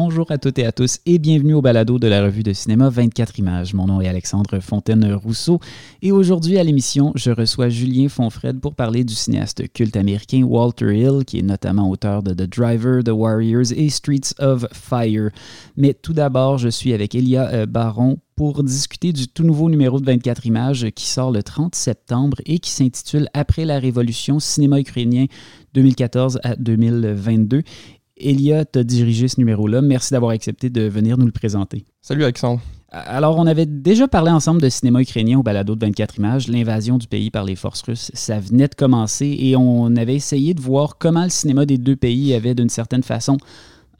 Bonjour à toutes et à tous et bienvenue au balado de la revue de cinéma 24 images. Mon nom est Alexandre Fontaine-Rousseau et aujourd'hui à l'émission, je reçois Julien Fonfred pour parler du cinéaste culte américain Walter Hill, qui est notamment auteur de The Driver, The Warriors et Streets of Fire. Mais tout d'abord, je suis avec Elia euh, Baron pour discuter du tout nouveau numéro de 24 images qui sort le 30 septembre et qui s'intitule Après la Révolution, cinéma ukrainien 2014 à 2022. Elia a dirigé ce numéro-là. Merci d'avoir accepté de venir nous le présenter. Salut Alexandre. Alors, on avait déjà parlé ensemble de cinéma ukrainien au balado de 24 images, l'invasion du pays par les forces russes. Ça venait de commencer et on avait essayé de voir comment le cinéma des deux pays avait d'une certaine façon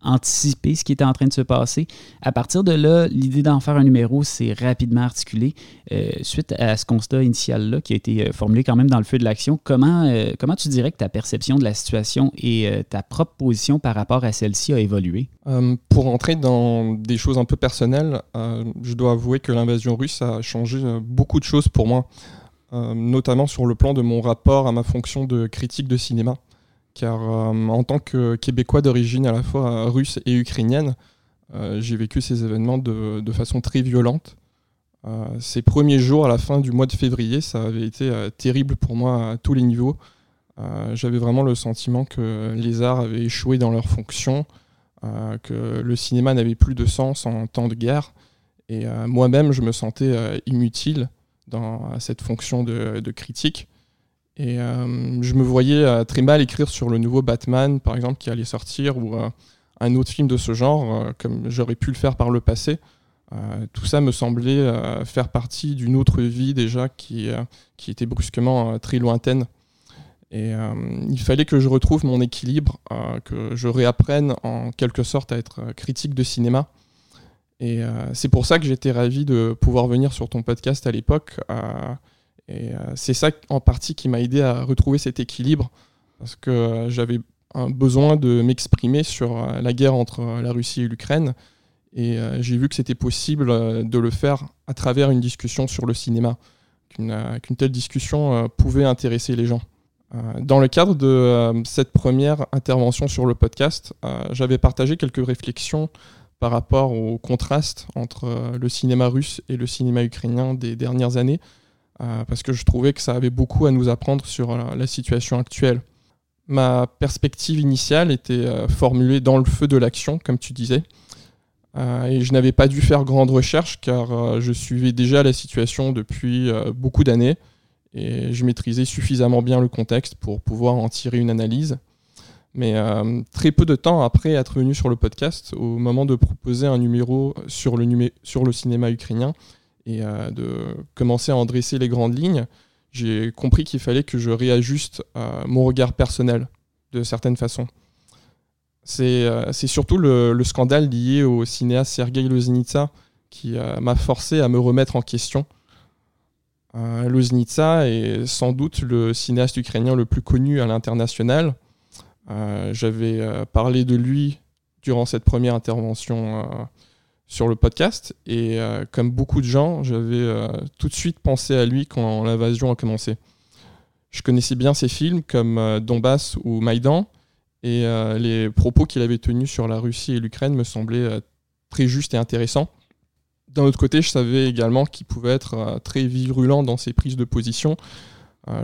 anticiper ce qui était en train de se passer. À partir de là, l'idée d'en faire un numéro s'est rapidement articulée. Euh, suite à ce constat initial-là, qui a été euh, formulé quand même dans le feu de l'action, comment, euh, comment tu dirais que ta perception de la situation et ta propre position par rapport à celle-ci a évolué? pour entrer dans des choses un peu personnelles, je dois avouer que l'invasion russe a changé beaucoup de choses pour moi, notamment sur le plan de mon rapport à ma fonction de critique de cinéma car euh, en tant que Québécois d'origine à la fois russe et ukrainienne, euh, j'ai vécu ces événements de, façon très violente. Euh, ces premiers jours à la fin du mois de février, ça avait été terrible pour moi à tous les niveaux. J'avais vraiment le sentiment que les arts avaient échoué dans leur fonction, que le cinéma n'avait plus de sens en temps de guerre. Et moi-même, je me sentais inutile dans cette fonction de critique. Et euh, je me voyais euh, très mal écrire sur le nouveau Batman, par exemple, qui allait sortir, ou euh, un autre film de ce genre, comme j'aurais pu le faire par le passé. tout ça me semblait faire partie d'une autre vie déjà qui, qui était brusquement très lointaine. Et il fallait que je retrouve mon équilibre, que je réapprenne en quelque sorte à être critique de cinéma. Et c'est pour ça que j'étais ravi de pouvoir venir sur ton podcast à l'époque. Et euh, c'est ça en partie qui m'a aidé à retrouver cet équilibre, parce que euh, j'avais un besoin de m'exprimer sur euh, la guerre entre la Russie et l'Ukraine. Et j'ai vu que c'était possible de le faire à travers une discussion sur le cinéma, qu'une telle discussion pouvait intéresser les gens. Dans le cadre de cette première intervention sur le podcast, j'avais partagé quelques réflexions par rapport au contraste entre le cinéma russe et le cinéma ukrainien des dernières années, parce que je trouvais que ça avait beaucoup à nous apprendre sur euh, la situation actuelle. Ma perspective initiale était euh, formulée dans le feu de l'action, comme tu disais, et je n'avais pas dû faire grande recherche car je suivais déjà la situation depuis beaucoup d'années et je maîtrisais suffisamment bien le contexte pour pouvoir en tirer une analyse. Mais très peu de temps après être venu sur le podcast, au moment de proposer un numéro sur le cinéma ukrainien, et euh, de commencer à en dresser les grandes lignes, j'ai compris qu'il fallait que je réajuste euh, mon regard personnel de certaines façons. C'est euh, surtout le, scandale lié au cinéaste Sergei Loznitsa qui m'a forcé à me remettre en question. Loznitsa est sans doute le cinéaste ukrainien le plus connu à l'international. J'avais parlé de lui durant cette première intervention sur le podcast. Et euh, comme beaucoup de gens, j'avais euh, tout de suite pensé à lui quand l'invasion a commencé. Je connaissais bien ses films comme euh, Donbass ou Maïdan, et les propos qu'il avait tenus sur la Russie et l'Ukraine me semblaient très justes et intéressants. D'un autre côté, je savais également qu'il pouvait être très virulent dans ses prises de position.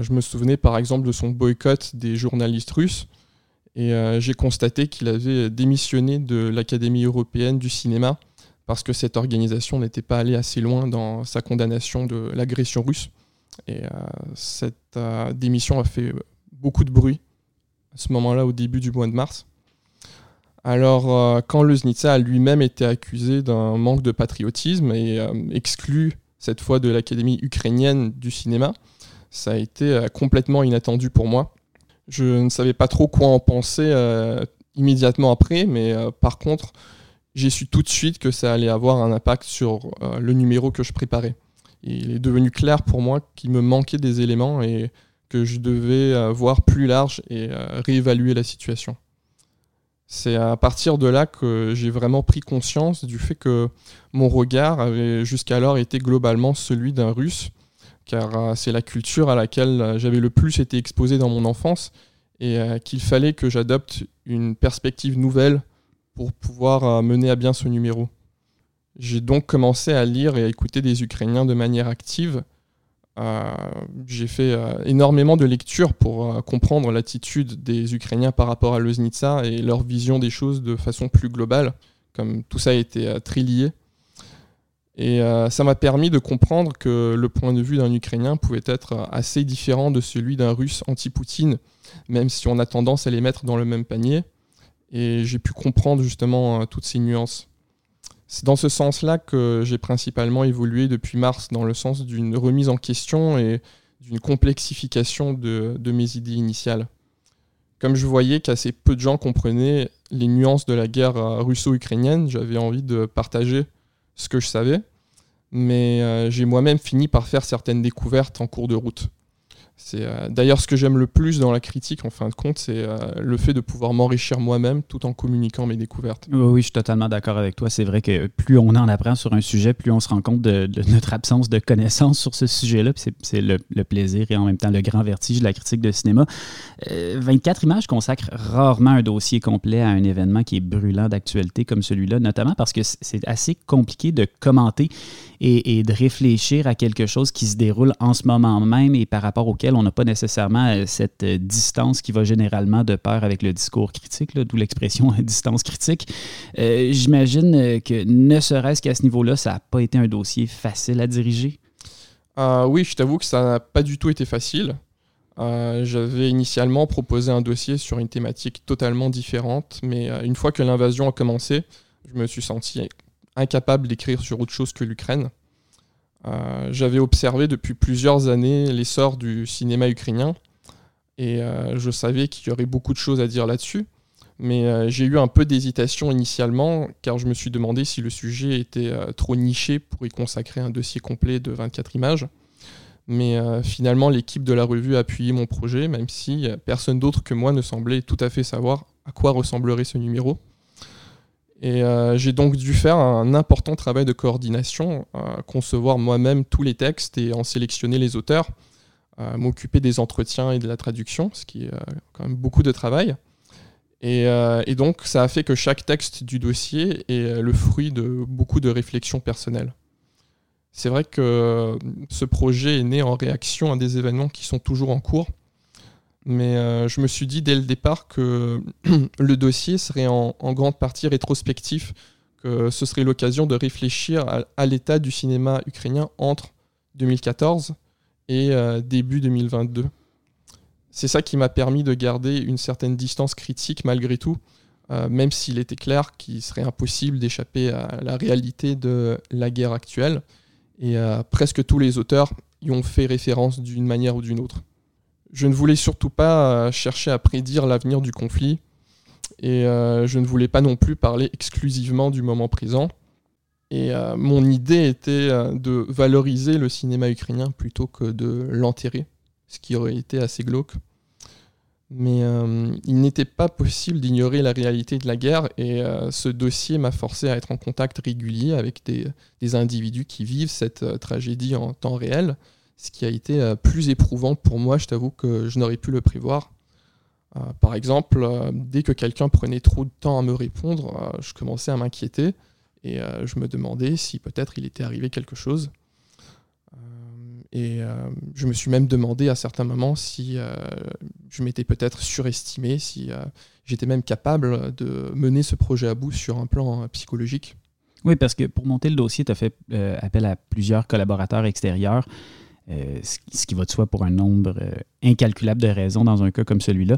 je me souvenais par exemple de son boycott des journalistes russes, et j'ai constaté qu'il avait démissionné de l'Académie européenne du cinéma parce que cette organisation n'était pas allée assez loin dans sa condamnation de l'agression russe. Et euh, cette euh, démission a fait beaucoup de bruit à ce moment-là, au début du mois de mars. Alors, euh, quand Leznitsa a lui-même été accusé d'un manque de patriotisme et exclu cette fois de l'Académie ukrainienne du cinéma, ça a été complètement inattendu pour moi. Je ne savais pas trop quoi en penser immédiatement après, mais par contre, j'ai su tout de suite que ça allait avoir un impact sur euh, le numéro que je préparais. il est devenu clair pour moi qu'il me manquait des éléments et que je devais euh, voir plus large et euh, réévaluer la situation. C'est à partir de là que j'ai vraiment pris conscience du fait que mon regard avait jusqu'alors été globalement celui d'un russe, car c'est la culture à laquelle j'avais le plus été exposé dans mon enfance, et qu'il fallait que j'adopte une perspective nouvelle pour pouvoir mener à bien ce numéro. J'ai donc commencé à lire et à écouter des Ukrainiens de manière active. j'ai fait énormément de lectures pour comprendre l'attitude des Ukrainiens par rapport à Loznitsa et leur vision des choses de façon plus globale, comme tout ça a été très lié. Et euh, ça m'a permis de comprendre que le point de vue d'un Ukrainien pouvait être assez différent de celui d'un Russe anti-Poutine, même si on a tendance à les mettre dans le même panier. Et j'ai pu comprendre justement euh, toutes ces nuances. C'est dans ce sens-là que j'ai principalement évolué depuis mars, dans le sens d'une remise en question et d'une complexification de, mes idées initiales. Comme je voyais qu'assez peu de gens comprenaient les nuances de la guerre euh, russo-ukrainienne, j'avais envie de partager ce que je savais, mais euh, j'ai moi-même fini par faire certaines découvertes en cours de route. C'est euh, d'ailleurs ce que j'aime le plus dans la critique, en fin de compte, c'est euh, le fait de pouvoir m'enrichir moi-même tout en communiquant mes découvertes. Oui, oui je suis totalement d'accord avec toi. C'est vrai que plus on en apprend sur un sujet, plus on se rend compte de, notre absence de connaissances sur ce sujet-là. C'est le, plaisir et en même temps le grand vertige de la critique de cinéma. 24 images consacrent rarement un dossier complet à un événement qui est brûlant d'actualité comme celui-là, notamment parce que c'est assez compliqué de commenter et, de réfléchir à quelque chose qui se déroule en ce moment même et par rapport auquel on n'a pas nécessairement euh, cette euh, distance qui va généralement de pair avec le discours critique, d'où l'expression distance critique. Euh, j'imagine que ne serait-ce qu'à ce niveau-là, ça n'a pas été un dossier facile à diriger? oui, je t'avoue que ça n'a pas du tout été facile. J'avais initialement proposé un dossier sur une thématique totalement différente, mais une fois que l'invasion a commencé, je me suis senti incapable d'écrire sur autre chose que l'Ukraine. Euh, j'avais observé depuis plusieurs années l'essor du cinéma ukrainien et euh, je savais qu'il y aurait beaucoup de choses à dire là-dessus. Mais euh, j'ai eu un peu d'hésitation initialement car je me suis demandé si le sujet était trop niché pour y consacrer un dossier complet de 24 images. Mais finalement, l'équipe de la revue a appuyé mon projet, même si personne d'autre que moi ne semblait tout à fait savoir à quoi ressemblerait ce numéro. Et euh, j'ai donc dû faire un important travail de coordination, euh, concevoir moi-même tous les textes et en sélectionner les auteurs, euh, m'occuper des entretiens et de la traduction, ce qui est quand même beaucoup de travail. Et, et, donc ça a fait que chaque texte du dossier est le fruit de beaucoup de réflexions personnelles. C'est vrai que ce projet est né en réaction à des événements qui sont toujours en cours mais euh, je me suis dit dès le départ que le dossier serait en, grande partie rétrospectif, que ce serait l'occasion de réfléchir à, l'état du cinéma ukrainien entre 2014 et euh, début 2022. C'est ça qui m'a permis de garder une certaine distance critique malgré tout, euh, même s'il était clair qu'il serait impossible d'échapper à la réalité de la guerre actuelle. Et presque tous les auteurs y ont fait référence d'une manière ou d'une autre. Je ne voulais surtout pas euh, chercher à prédire l'avenir du conflit et euh, je ne voulais pas non plus parler exclusivement du moment présent. Et euh, mon idée était de valoriser le cinéma ukrainien plutôt que de l'enterrer, ce qui aurait été assez glauque. Mais il n'était pas possible d'ignorer la réalité de la guerre et ce dossier m'a forcé à être en contact régulier avec des individus qui vivent cette tragédie en temps réel ce qui a été euh, plus éprouvant pour moi, je t'avoue que je n'aurais pu le prévoir. Euh, par exemple, euh, dès que quelqu'un prenait trop de temps à me répondre, je commençais à m'inquiéter et je me demandais si peut-être il était arrivé quelque chose. Et je me suis même demandé à certains moments si je m'étais peut-être surestimé, si j'étais même capable de mener ce projet à bout sur un plan psychologique. Oui, parce que pour monter le dossier, tu as fait appel à plusieurs collaborateurs extérieurs. Euh, ce qui va de soi pour un nombre euh, incalculable de raisons dans un cas comme celui-là.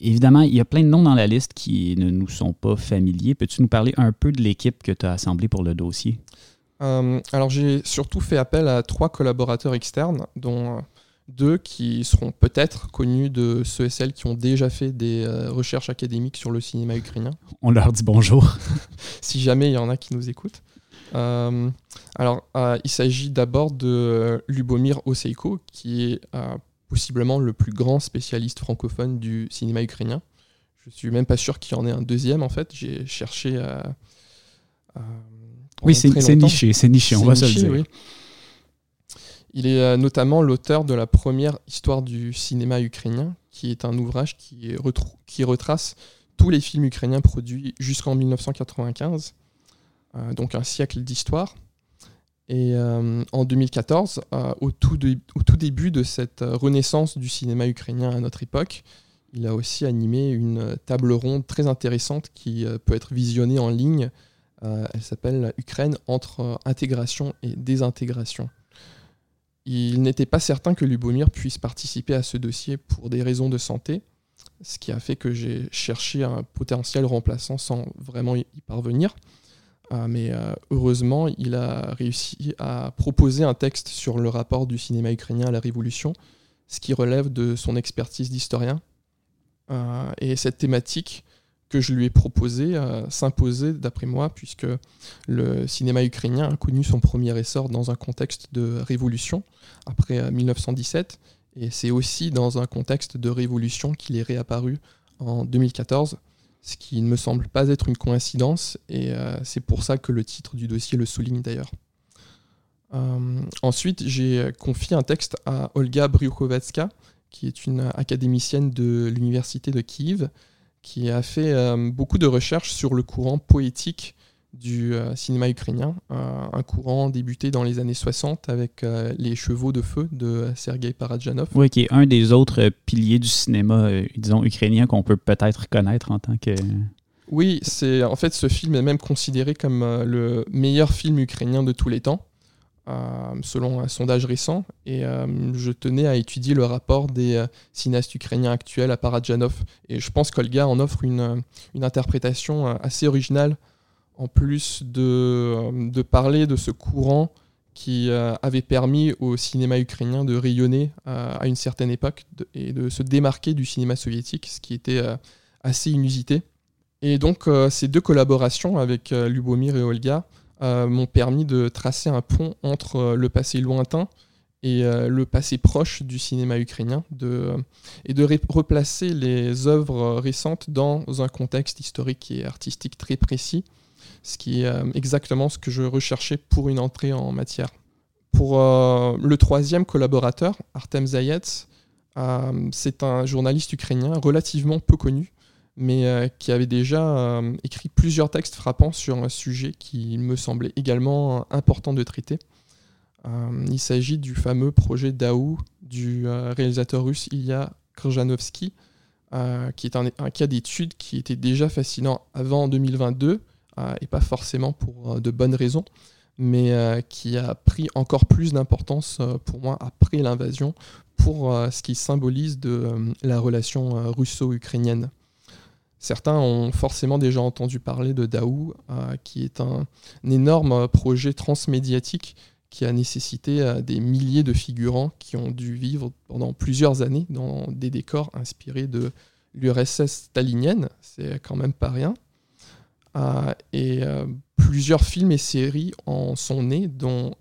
Évidemment, il y a plein de noms dans la liste qui ne nous sont pas familiers. Peux-tu nous parler un peu de l'équipe que tu as assemblée pour le dossier? Euh, alors, j'ai surtout fait appel à trois collaborateurs externes, dont deux qui seront peut-être connus de ceux et celles qui ont déjà fait des recherches académiques sur le cinéma ukrainien. On leur dit bonjour. si jamais il y en a qui nous écoutent. Euh, alors, euh, il s'agit d'abord de Lubomir Oseiko, qui est euh, possiblement le plus grand spécialiste francophone du cinéma ukrainien. Je suis même pas sûr qu'il y en ait un deuxième, en fait. J'ai cherché à. oui, c'est niché, c'est niché, on va se le dire. Il est notamment l'auteur de la première histoire du cinéma ukrainien, qui est un ouvrage qui, qui retrace tous les films ukrainiens produits jusqu'en 1995, donc un siècle d'histoire. Et en 2014, au tout, au, tout début de cette renaissance du cinéma ukrainien à notre époque, il a aussi animé une table ronde très intéressante qui peut être visionnée en ligne. elle s'appelle Ukraine entre intégration et désintégration. Il n'était pas certain que Lubomir puisse participer à ce dossier pour des raisons de santé, ce qui a fait que j'ai cherché un potentiel remplaçant sans vraiment y parvenir. Euh, mais euh, heureusement, il a réussi à proposer un texte sur le rapport du cinéma ukrainien à la Révolution, ce qui relève de son expertise d'historien. Euh, et cette thématique que je lui ai proposé euh, s'imposer, d'après moi, puisque le cinéma ukrainien a connu son premier essor dans un contexte de révolution, après 1917, euh, et c'est aussi dans un contexte de révolution qu'il est réapparu en 2014, ce qui ne me semble pas être une coïncidence, et euh, c'est pour ça que le titre du dossier le souligne d'ailleurs. ensuite, j'ai confié un texte à Olga Bryukhovetska, qui est une académicienne de l'université de Kiev, qui a fait euh, beaucoup de recherches sur le courant poétique du euh, cinéma ukrainien, euh, un courant débuté dans les années 60 avec Les Chevaux de Feu de Sergei Paradjanov. Oui, qui est un des autres piliers du cinéma, disons, ukrainien qu'on peut peut-être connaître en tant que... Oui, c'est en fait ce film est même considéré comme le meilleur film ukrainien de tous les temps. Euh, selon un sondage récent. Et euh, je tenais à étudier le rapport des euh, cinéastes ukrainiens actuels à Paradjanov. Et je pense qu'Olga en offre une, une, interprétation assez originale, en plus de, de parler de ce courant qui avait permis au cinéma ukrainien de rayonner à une certaine époque et de se démarquer du cinéma soviétique, ce qui était assez inusité. Et donc ces deux collaborations avec Lubomir et Olga euh, m'ont permis de tracer un pont entre euh, le passé lointain et euh, le passé proche du cinéma ukrainien, et de replacer les œuvres récentes dans un contexte historique et artistique très précis, ce qui est exactement ce que je recherchais pour une entrée en matière. Pour le troisième collaborateur, Artem Zayets, c'est un journaliste ukrainien relativement peu connu, mais euh, qui avait déjà euh, écrit plusieurs textes frappants sur un sujet qui me semblait également important de traiter. Euh, il s'agit du fameux projet Daou du réalisateur russe Ilya Krjanovski, qui est un, cas d'étude qui était déjà fascinant avant 2022, et pas forcément pour de bonnes raisons, mais qui a pris encore plus d'importance pour moi après l'invasion, pour ce qui symbolise la relation russo-ukrainienne. Certains ont forcément déjà entendu parler de Daou, euh, qui est un, énorme projet transmédiatique qui a nécessité euh, des milliers de figurants qui ont dû vivre pendant plusieurs années dans des décors inspirés de l'URSS stalinienne. C'est quand même pas rien. Euh, et plusieurs films et séries en sont nés, dont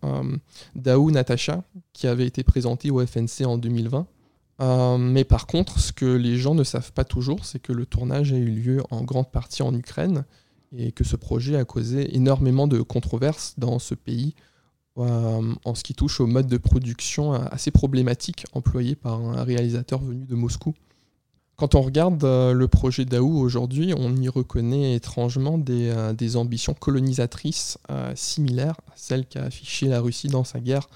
Daou Natacha, qui avait été présenté au FNC en 2020 euh, mais par contre, ce que les gens ne savent pas toujours, c'est que le tournage a eu lieu en grande partie en Ukraine et que ce projet a causé énormément de controverses dans ce pays euh, en ce qui touche au mode de production assez problématique employé par un réalisateur venu de Moscou. Quand on regarde euh, le projet Daou aujourd'hui, on y reconnaît étrangement des, des ambitions colonisatrices similaires à celles qu'a affichées la Russie dans sa guerre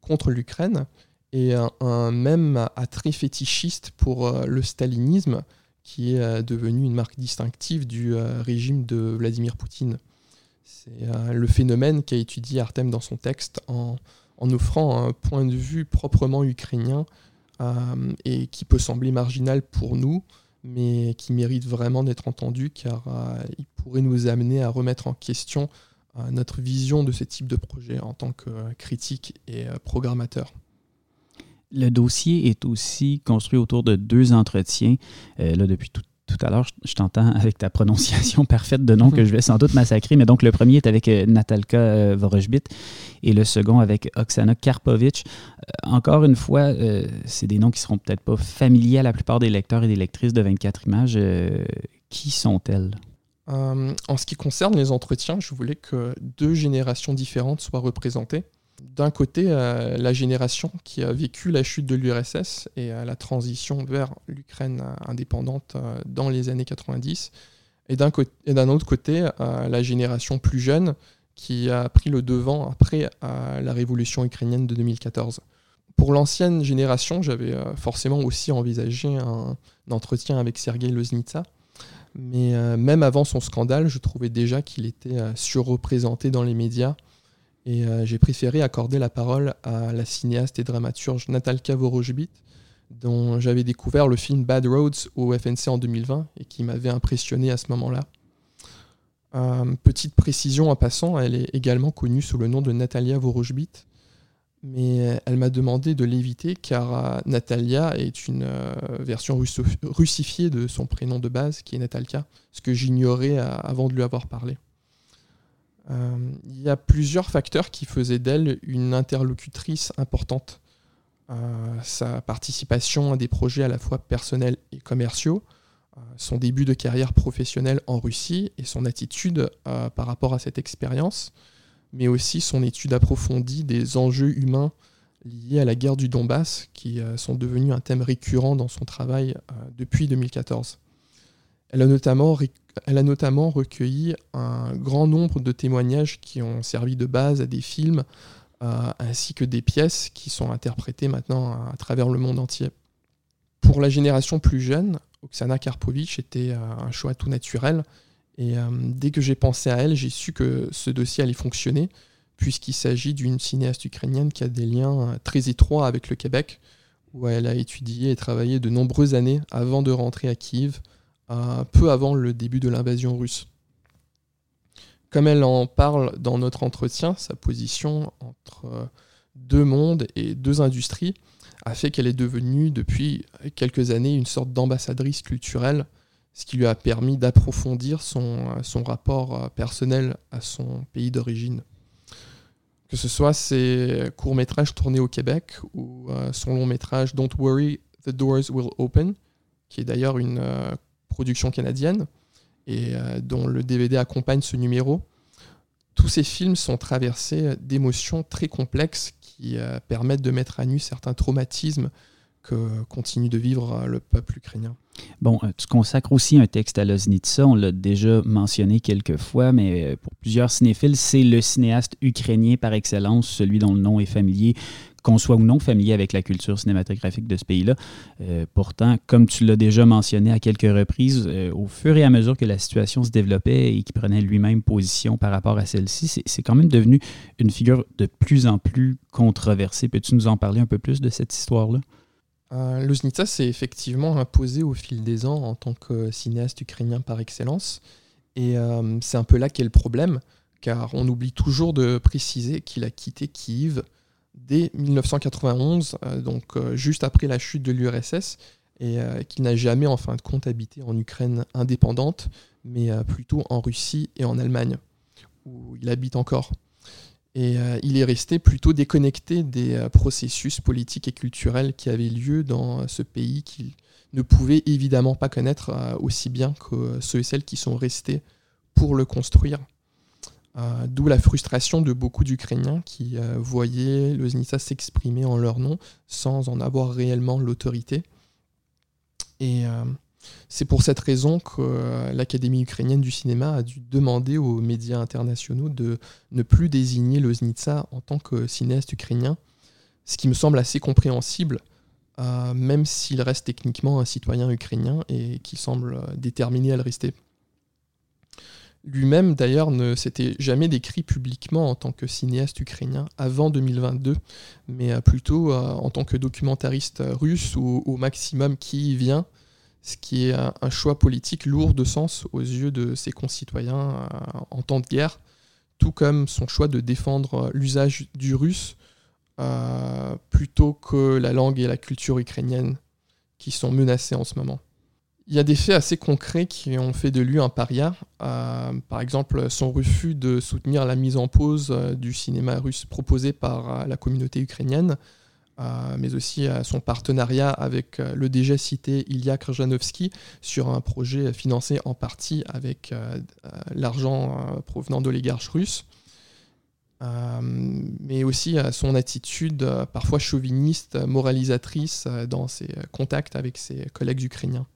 contre l'Ukraine et un, même attrait fétichiste pour euh, le stalinisme, qui est euh, devenu une marque distinctive du euh, régime de Vladimir Poutine. C'est le phénomène qu'a étudié Artem dans son texte en, offrant un point de vue proprement ukrainien et qui peut sembler marginal pour nous, mais qui mérite vraiment d'être entendu car il pourrait nous amener à remettre en question notre vision de ce type de projet en tant que critique et programmateur. Le dossier est aussi construit autour de deux entretiens. Euh, là, depuis tout, à l'heure, je, t'entends avec ta prononciation parfaite de nom que je vais sans doute massacrer. Mais donc, le premier est avec euh, Natalka euh, Vorojbit et le second avec Oksana Karpovich. encore une fois, c'est des noms qui seront peut-être pas familiers à la plupart des lecteurs et des lectrices de 24 images. qui sont-elles? en ce qui concerne les entretiens, je voulais que deux générations différentes soient représentées. D'un côté, la génération qui a vécu la chute de l'URSS et la transition vers l'Ukraine indépendante dans les années 90, et d'un autre côté, la génération plus jeune qui a pris le devant après la révolution ukrainienne de 2014. Pour l'ancienne génération, j'avais forcément aussi envisagé un, entretien avec Sergei Loznitsa, mais euh, même avant son scandale, je trouvais déjà qu'il était euh, surreprésenté dans les médias. Et euh, j'ai préféré accorder la parole à la cinéaste et dramaturge Natalka Vorojbit, dont j'avais découvert le film Bad Roads au FNC en 2020 et qui m'avait impressionné à ce moment-là. petite précision en passant, elle est également connue sous le nom de Natalia Vorojbit mais euh, elle m'a demandé de l'éviter car euh, Natalia est une euh, version russifiée de son prénom de base, qui est Natalka, ce que j'ignorais avant de lui avoir parlé. Il y a plusieurs facteurs qui faisaient d'elle une interlocutrice importante. sa participation à des projets à la fois personnels et commerciaux, son début de carrière professionnelle en Russie et son attitude par rapport à cette expérience, mais aussi son étude approfondie des enjeux humains liés à la guerre du Donbass, qui euh, sont devenus un thème récurrent dans son travail euh, depuis 2014. Elle a, notamment, elle a notamment recueilli un grand nombre de témoignages qui ont servi de base à des films, euh, ainsi que des pièces qui sont interprétées maintenant à, travers le monde entier. Pour la génération plus jeune, Oksana Karpovich était un choix tout naturel, et euh, dès que j'ai pensé à elle, j'ai su que ce dossier allait fonctionner, puisqu'il s'agit d'une cinéaste ukrainienne qui a des liens euh, très étroits avec le Québec, où elle a étudié et travaillé de nombreuses années avant de rentrer à Kiev, euh, peu avant le début de l'invasion russe. Comme elle en parle dans notre entretien, sa position entre deux mondes et deux industries a fait qu'elle est devenue depuis quelques années une sorte d'ambassadrice culturelle ce qui lui a permis d'approfondir son, son rapport euh, personnel à son pays d'origine. Que ce soit ses courts-métrages tournés au Québec ou euh, son long-métrage Don't Worry, The Doors Will Open, qui est d'ailleurs une euh, production canadienne et dont le DVD accompagne ce numéro. Tous ces films sont traversés d'émotions très complexes qui permettent de mettre à nu certains traumatismes que continue de vivre le peuple ukrainien. Bon, euh, tu consacres aussi un texte à Loznitsa, on l'a déjà mentionné quelques fois, mais euh, pour plusieurs cinéphiles, c'est le cinéaste ukrainien par excellence, celui dont le nom est familier, qu'on soit ou non familier avec la culture cinématographique de ce pays-là. Euh, pourtant, comme tu l'as déjà mentionné à quelques reprises, au fur et à mesure que la situation se développait et qu'il prenait lui-même position par rapport à celle-ci, c'est quand même devenu une figure de plus en plus controversée. Peux-tu nous en parler un peu plus de cette histoire-là? Euh, s'est effectivement imposé au fil des ans en tant que cinéaste ukrainien par excellence. Et euh, c'est un peu là qu'est le problème, car on oublie toujours de préciser qu'il a quitté Kiev dès 1991, euh, donc euh, juste après la chute de l'URSS, et qu'il n'a jamais en fin de compte habité en Ukraine indépendante, mais plutôt en Russie et en Allemagne, où il habite encore. Et euh, il est resté plutôt déconnecté des euh, processus politiques et culturels qui avaient lieu dans ce pays qu'il ne pouvait évidemment pas connaître euh, aussi bien que ceux et celles qui sont restés pour le construire. D'où la frustration de beaucoup d'Ukrainiens qui voyaient le Znitsa s'exprimer en leur nom sans en avoir réellement l'autorité. Et c'est pour cette raison que euh, l'Académie ukrainienne du cinéma a dû demander aux médias internationaux de ne plus désigner Loznitsa en tant que cinéaste ukrainien, ce qui me semble assez compréhensible, euh, même s'il reste techniquement un citoyen ukrainien et qui semble euh, déterminé à le rester. Lui-même, d'ailleurs, ne s'était jamais décrit publiquement en tant que cinéaste ukrainien avant 2022, mais plutôt en tant que documentariste russe ou au maximum qui vient ce qui est un, choix politique lourd de sens aux yeux de ses concitoyens euh, en temps de guerre, tout comme son choix de défendre l'usage du russe euh, plutôt que la langue et la culture ukrainienne qui sont menacées en ce moment. Il y a des faits assez concrets qui ont fait de lui un paria. Euh, par exemple, son refus de soutenir la mise en pause du cinéma russe proposé par la communauté ukrainienne, euh, mais aussi son partenariat avec euh, le déjà cité Ilya Krjanovski sur un projet financé en partie avec euh, l'argent provenant d'oligarches russes. mais aussi son attitude parfois chauviniste, moralisatrice dans ses contacts avec ses collègues ukrainiens.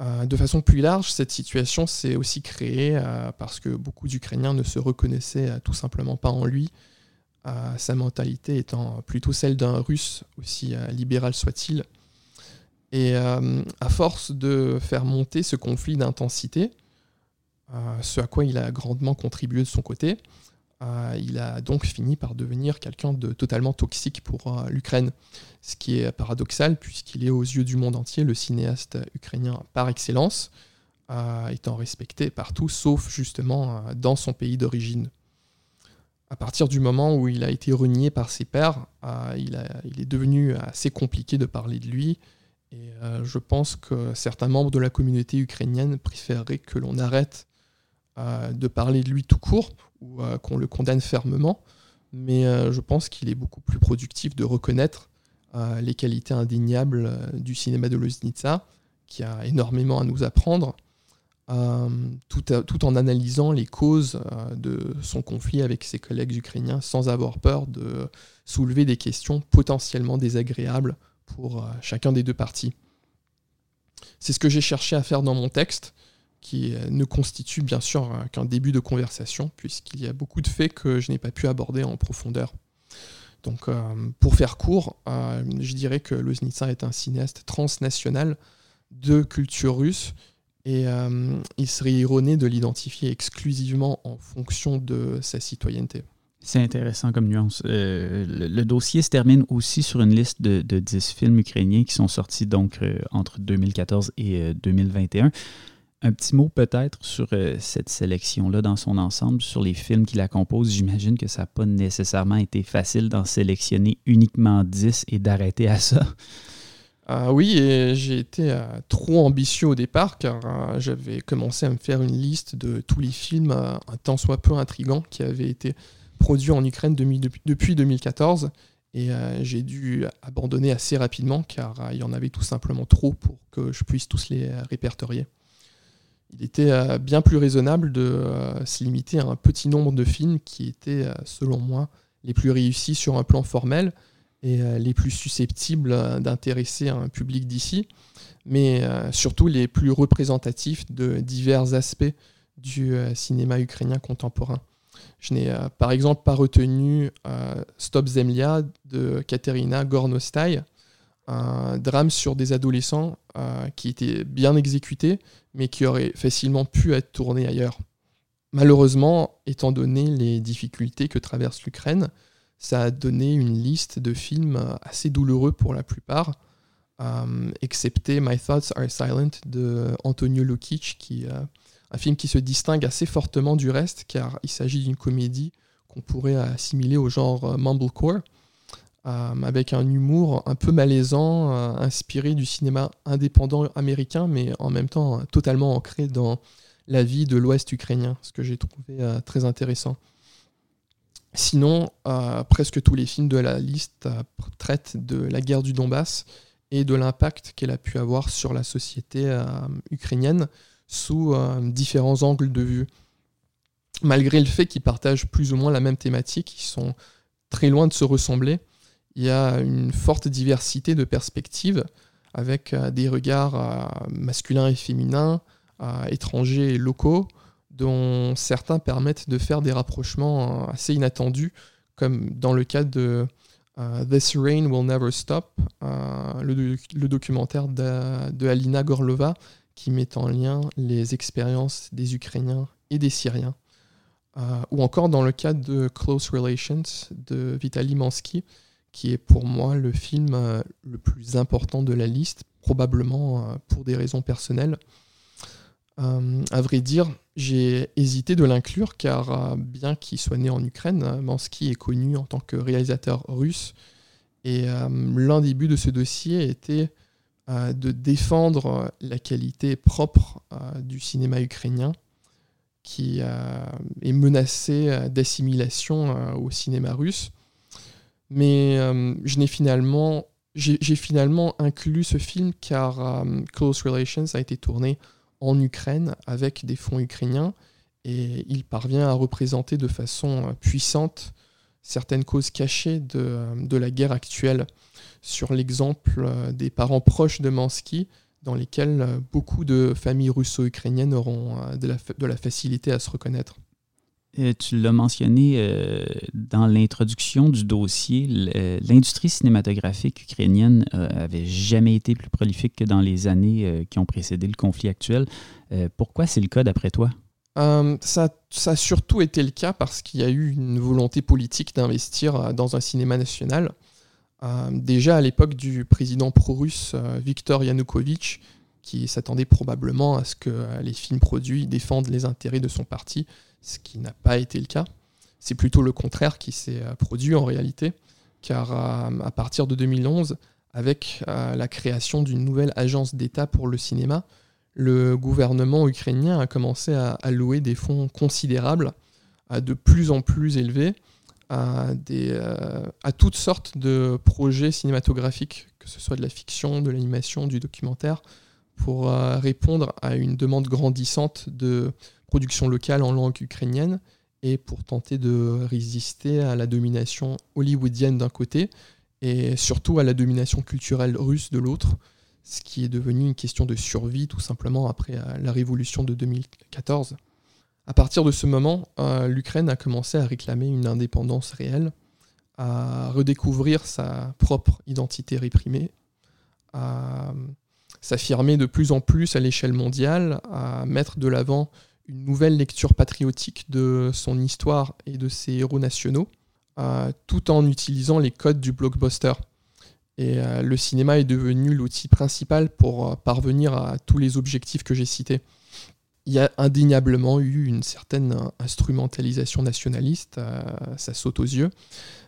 De façon plus large, cette situation s'est aussi créée parce que beaucoup d'Ukrainiens ne se reconnaissaient tout simplement pas en lui, sa mentalité étant plutôt celle d'un russe, aussi libéral soit-il. Et à force de faire monter ce conflit d'intensité, euh, ce à quoi il a grandement contribué de son côté. Euh, il a donc fini par devenir quelqu'un de totalement toxique pour euh, l'Ukraine, ce qui est paradoxal puisqu'il est aux yeux du monde entier le cinéaste ukrainien par excellence, étant respecté partout sauf justement dans son pays d'origine. À partir du moment où il a été renié par ses pairs, il, il, est devenu assez compliqué de parler de lui, et je pense que certains membres de la communauté ukrainienne préféreraient que l'on arrête de parler de lui tout court ou qu'on le condamne fermement, mais euh, je pense qu'il est beaucoup plus productif de reconnaître euh, les qualités indéniables euh, du cinéma de Loznitsa, qui a énormément à nous apprendre, tout, tout, en analysant les causes de son conflit avec ses collègues ukrainiens sans avoir peur de soulever des questions potentiellement désagréables pour chacun des deux parties. C'est ce que j'ai cherché à faire dans mon texte, qui euh, ne constitue bien sûr euh, qu'un début de conversation, puisqu'il y a beaucoup de faits que je n'ai pas pu aborder en profondeur. Donc, euh, pour faire court, je dirais que Loznitsa est un cinéaste transnational de culture russe, et il serait erroné de l'identifier exclusivement en fonction de sa citoyenneté. C'est intéressant comme nuance. le, dossier se termine aussi sur une liste de, de 10 films ukrainiens qui sont sortis donc entre 2014 et 2021. Un petit mot peut-être sur euh, cette sélection-là dans son ensemble, sur les films qui la composent. J'imagine que ça n'a pas nécessairement été facile d'en sélectionner uniquement 10 et d'arrêter à ça. Ah oui, j'ai été euh, trop ambitieux au départ car euh, j'avais commencé à me faire une liste de tous les films, un tant soit peu intrigants, qui avaient été produits en Ukraine depuis 2014. Et j'ai dû abandonner assez rapidement car il y en avait tout simplement trop pour que je puisse tous les répertorier il était euh, bien plus raisonnable de euh, se limiter à un petit nombre de films qui étaient, euh, selon moi, les plus réussis sur un plan formel et les plus susceptibles d'intéresser un public d'ici, mais surtout les plus représentatifs de divers aspects du cinéma ukrainien contemporain. Je n'ai par exemple pas retenu Stop Zemlia de Katerina Gornostai, un drame sur des adolescents euh, qui était bien exécuté, mais qui aurait facilement pu être tourné ailleurs. Malheureusement, étant donné les difficultés que traverse l'Ukraine, ça a donné une liste de films assez douloureux pour la plupart, euh, excepté My Thoughts Are Silent de Antonio Lukic, qui est un film qui se distingue assez fortement du reste, car il s'agit d'une comédie qu'on pourrait assimiler au genre mumblecore. Euh, avec un humour un peu malaisant, euh, inspiré du cinéma indépendant américain, mais en même temps euh, totalement ancré dans la vie de l'Ouest ukrainien, ce que j'ai trouvé très intéressant. Sinon, presque tous les films de la liste traitent de la guerre du Donbass et de l'impact qu'elle a pu avoir sur la société ukrainienne sous différents angles de vue. Malgré le fait qu'ils partagent plus ou moins la même thématique, ils sont très loin de se ressembler il y a une forte diversité de perspectives avec euh, des regards euh, masculins et féminins, euh, étrangers et locaux, dont certains permettent de faire des rapprochements assez inattendus, comme dans le cas de This Rain Will Never Stop, le, documentaire de, Alina Gorlova, qui met en lien les expériences des Ukrainiens et des Syriens. ou encore dans le cas de Close Relations de Vitaly Mansky, qui est pour moi le film euh, le plus important de la liste, probablement euh, pour des raisons personnelles. Euh, à vrai dire, j'ai hésité de l'inclure car bien qu'il soit né en Ukraine, Mansky est connu en tant que réalisateur russe et l'un des buts de ce dossier était de défendre la qualité propre du cinéma ukrainien qui est menacé d'assimilation au cinéma russe mais euh, je n'ai finalement, j'ai finalement inclus ce film car euh, Close Relations a été tourné en Ukraine avec des fonds ukrainiens et il parvient à représenter de façon puissante certaines causes cachées de, la guerre actuelle, sur l'exemple des parents proches de Mansky, dans lesquels beaucoup de familles russo-ukrainiennes auront de la facilité à se reconnaître. Euh, tu l'as mentionné euh, dans l'introduction du dossier, l'industrie cinématographique ukrainienne euh, avait jamais été plus prolifique que dans les années qui ont précédé le conflit actuel. pourquoi c'est le cas d'après toi? ça, ça, a surtout été le cas parce qu'il y a eu une volonté politique d'investir dans un cinéma national. déjà à l'époque du président pro-russe Viktor Yanukovych, qui s'attendait probablement à ce que les films produits défendent les intérêts de son parti, ce qui n'a pas été le cas. C'est plutôt le contraire qui s'est euh, produit en réalité, car euh, à partir de 2011, avec euh, la création d'une nouvelle agence d'État pour le cinéma, le gouvernement ukrainien a commencé à allouer des fonds considérables, de plus en plus élevés, à toutes sortes de projets cinématographiques, que ce soit de la fiction, de l'animation, du documentaire, pour répondre à une demande grandissante de production locale en langue ukrainienne et pour tenter de résister à la domination hollywoodienne d'un côté et surtout à la domination culturelle russe de l'autre, ce qui est devenu une question de survie tout simplement après euh, la révolution de 2014. À partir de ce moment, euh, l'Ukraine a commencé à réclamer une indépendance réelle, à redécouvrir sa propre identité réprimée, à s'affirmer de plus en plus à l'échelle mondiale, à mettre de l'avant une nouvelle lecture patriotique de son histoire et de ses héros nationaux, euh, tout en utilisant les codes du blockbuster. Et euh, le cinéma est devenu l'outil principal pour euh, parvenir à tous les objectifs que j'ai cités. Il y a indéniablement eu une certaine instrumentalisation nationaliste, ça saute aux yeux,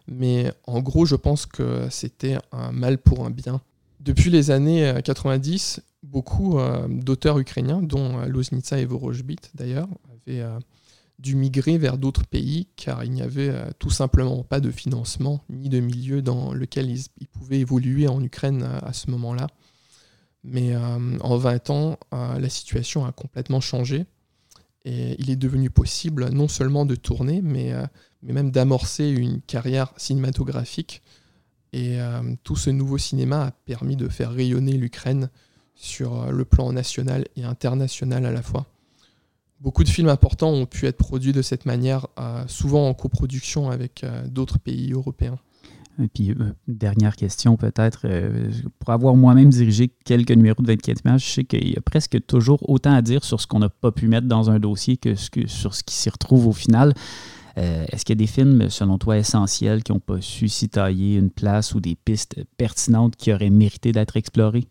mais en gros je pense que c'était un mal pour un bien. Depuis les années 90, beaucoup euh, d'auteurs ukrainiens, dont euh, Loznitsa et Vorojbit d'ailleurs, avaient euh, dû migrer vers d'autres pays car il n'y avait tout simplement pas de financement ni de milieu dans lequel ils, pouvaient évoluer en Ukraine à ce moment-là. Mais en 20 ans, la situation a complètement changé et il est devenu possible non seulement de tourner, mais même d'amorcer une carrière cinématographique. Et tout ce nouveau cinéma a permis de faire rayonner l'Ukraine sur euh, le plan national et international à la fois. Beaucoup de films importants ont pu être produits de cette manière, euh, souvent en coproduction avec euh, d'autres pays européens. Et puis, dernière question peut-être, pour avoir moi-même dirigé quelques numéros de 24 images, je sais qu'il y a presque toujours autant à dire sur ce qu'on n'a pas pu mettre dans un dossier que, sur ce qui s'y retrouve au final. Est-ce qu'il y a des films, selon toi, essentiels qui n'ont pas su s'y tailler une place ou des pistes pertinentes qui auraient mérité d'être explorées?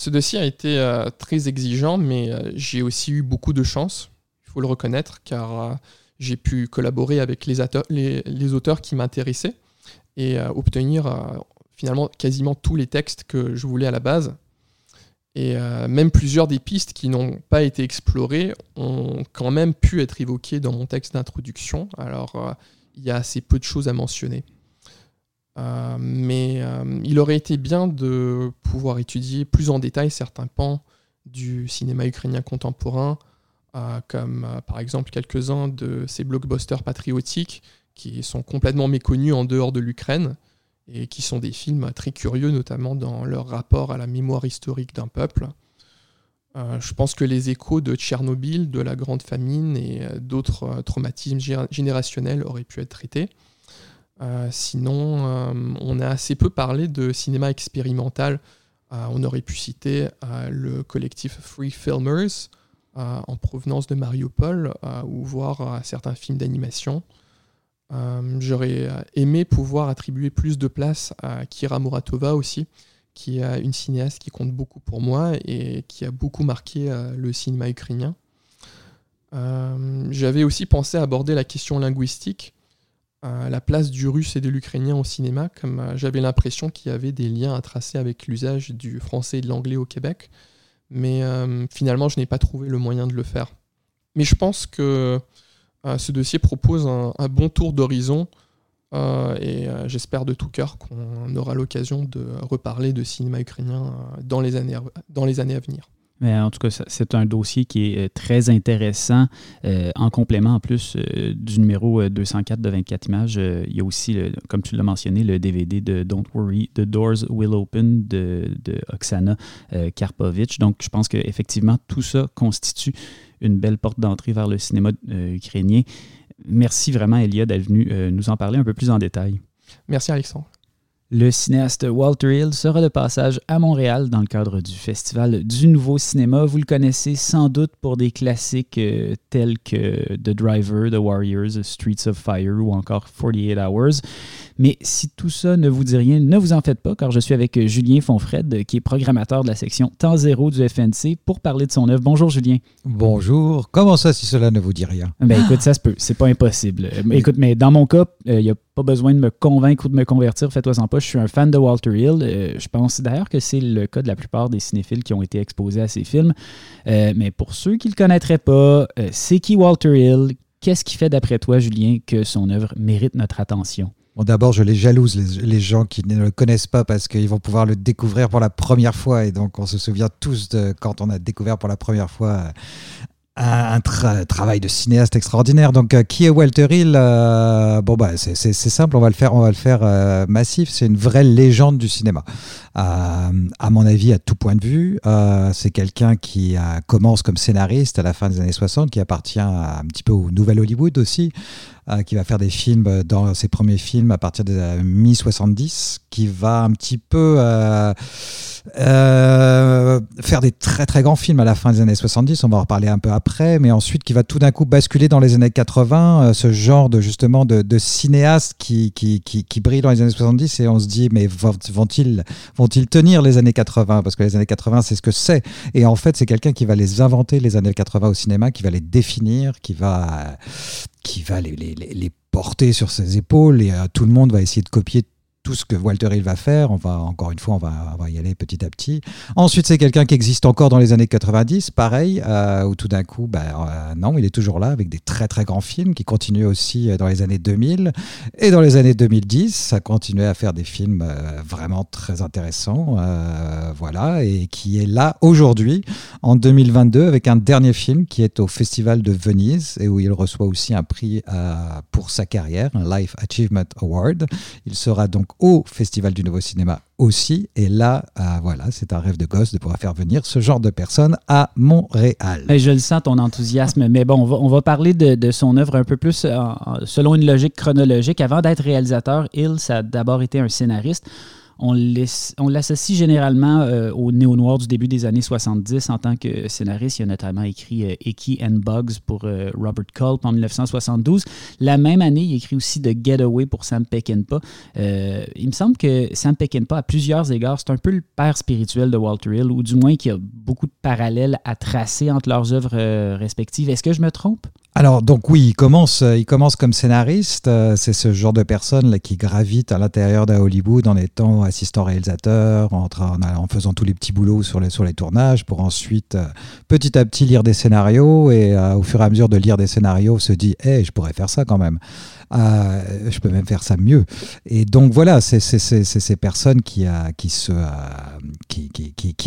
Ce dossier a été euh, très exigeant, mais euh, j'ai aussi eu beaucoup de chance, il faut le reconnaître, car euh, j'ai pu collaborer avec les, les, auteurs qui m'intéressaient et obtenir finalement quasiment tous les textes que je voulais à la base. Et même plusieurs des pistes qui n'ont pas été explorées ont quand même pu être évoquées dans mon texte d'introduction. Alors, il y a assez peu de choses à mentionner. Euh, mais euh, il aurait été bien de pouvoir étudier plus en détail certains pans du cinéma ukrainien contemporain, euh, comme par exemple quelques-uns de ces blockbusters patriotiques qui sont complètement méconnus en dehors de l'Ukraine et qui sont des films très curieux, notamment dans leur rapport à la mémoire historique d'un peuple. je pense que les échos de Tchernobyl, de la Grande Famine et d'autres traumatismes générationnels auraient pu être traités. Euh, sinon, euh, on a assez peu parlé de cinéma expérimental. Euh, on aurait pu citer le collectif Free Filmers en provenance de Mariupol ou voir certains films d'animation. J'aurais aimé pouvoir attribuer plus de place à Kira Muratova aussi, qui est une cinéaste qui compte beaucoup pour moi et qui a beaucoup marqué le cinéma ukrainien. J'avais aussi pensé aborder la question linguistique la place du russe et de l'ukrainien au cinéma, comme euh, j'avais l'impression qu'il y avait des liens à tracer avec l'usage du français et de l'anglais au Québec. Mais euh, finalement, je n'ai pas trouvé le moyen de le faire. Mais je pense que euh, ce dossier propose un, bon tour d'horizon et j'espère de tout cœur qu'on aura l'occasion de reparler de cinéma ukrainien dans les années, dans les années à venir. Mais en tout cas, c'est un dossier qui est euh, très intéressant. Euh, en complément, en plus euh, du numéro 204 de 24 images, il y a aussi, comme tu l'as mentionné, le DVD de Don't Worry, The Doors Will Open de, Oksana Karpovich. Donc, je pense qu'effectivement, tout ça constitue une belle porte d'entrée vers le cinéma ukrainien. Merci vraiment, Elia, d'être venu nous en parler un peu plus en détail. Merci, Alexandre. Le cinéaste Walter Hill sera de passage à Montréal dans le cadre du Festival du Nouveau Cinéma. Vous le connaissez sans doute pour des classiques euh, tels que The Driver, The Warriors, Streets of Fire ou encore 48 Hours. Mais si tout ça ne vous dit rien, ne vous en faites pas, car je suis avec Julien Fonfred, qui est programmateur de la section Temps Zéro du FNC, pour parler de son œuvre. Bonjour Julien. Bonjour. Comment ça, si cela ne vous dit rien? Ben écoute, ça se peut. C'est pas impossible. Euh, écoute, mais dans mon cas, il euh, n'y a pas besoin de me convaincre ou de me convertir. Fais-toi sans pas. Je suis un fan de Walter Hill. Euh, je pense d'ailleurs que c'est le cas de la plupart des cinéphiles qui ont été exposés à ces films. mais pour ceux qui ne le connaîtraient pas, c'est qui Walter Hill? Qu'est-ce qui fait, d'après toi, Julien, que son œuvre mérite notre attention? Bon, d'abord, je les jalouse, les, gens qui ne le connaissent pas, parce qu'ils vont pouvoir le découvrir pour la première fois. Et donc, on se souvient tous de quand on a découvert pour la première fois un, travail de cinéaste extraordinaire. Donc, euh, qui est Walter Hill euh, Bon, bah, c'est simple, on va le faire, on va le faire euh, massif. C'est une vraie légende du cinéma. à mon avis, à tout point de vue, c'est quelqu'un qui commence comme scénariste à la fin des années 60, qui appartient un petit peu au Nouvel Hollywood aussi, qui va faire des films dans ses premiers films à partir des mi-70, qui va un petit peu euh, faire des très très grands films à la fin des années 70, on va en reparler un peu après, mais ensuite qui va tout d'un coup basculer dans les années 80, euh, ce genre de justement de, cinéaste qui, qui, qui, brille dans les années 70 et on se dit mais vont-ils vont-ils tenir les années 80 parce que les années 80 c'est ce que c'est. Et en fait c'est quelqu'un qui va les inventer les années 80 au cinéma, qui va les définir, qui va qui va les, porter sur ses épaules et euh, tout le monde va essayer de copier tout ce que Walter Hill va faire. On va, encore une fois, on va, y aller petit à petit. Ensuite, c'est quelqu'un qui existe encore dans les années 90, pareil, euh, où tout d'un coup, ben, euh, non, il est toujours là avec des très très grands films qui continuent aussi euh, dans les années 2000. Et dans les années 2010, ça continuait à faire des films vraiment très intéressants. voilà, et qui est là aujourd'hui, en 2022, avec un dernier film qui est au Festival de Venise et où il reçoit aussi un prix pour sa carrière, un Life Achievement Award. Il sera donc au Festival du Nouveau Cinéma aussi. Et là, euh, voilà, c'est un rêve de gosse de pouvoir faire venir ce genre de personnes à Montréal. Et je le sens, ton enthousiasme. Mais bon, on va, parler de, son œuvre un peu plus euh, selon une logique chronologique. Avant d'être réalisateur, ça a d'abord été un scénariste on l'associe généralement euh, au néo-noir du début des années 70 en tant que scénariste. Il a notamment écrit euh, Icky and Bugs pour euh, Robert Culp en 1972. La même année, il écrit aussi The Getaway pour Sam Peckinpah. il me semble que Sam Peckinpah, à plusieurs égards, c'est un peu le père spirituel de Walter Hill, ou du moins qu'il y a beaucoup de parallèles à tracer entre leurs œuvres respectives. Est-ce que je me trompe? Alors donc oui, il commence, il commence comme scénariste. c'est ce genre de personne là, qui gravite à l'intérieur de Hollywood en étant assistant réalisateur, en, en, faisant tous les petits boulots sur les, tournages, pour ensuite euh, petit à petit lire des scénarios et euh, au fur et à mesure de lire des scénarios se dit hey, je pourrais faire ça quand même. Euh, je peux même faire ça mieux. Et donc voilà, c'est ces personnes qui,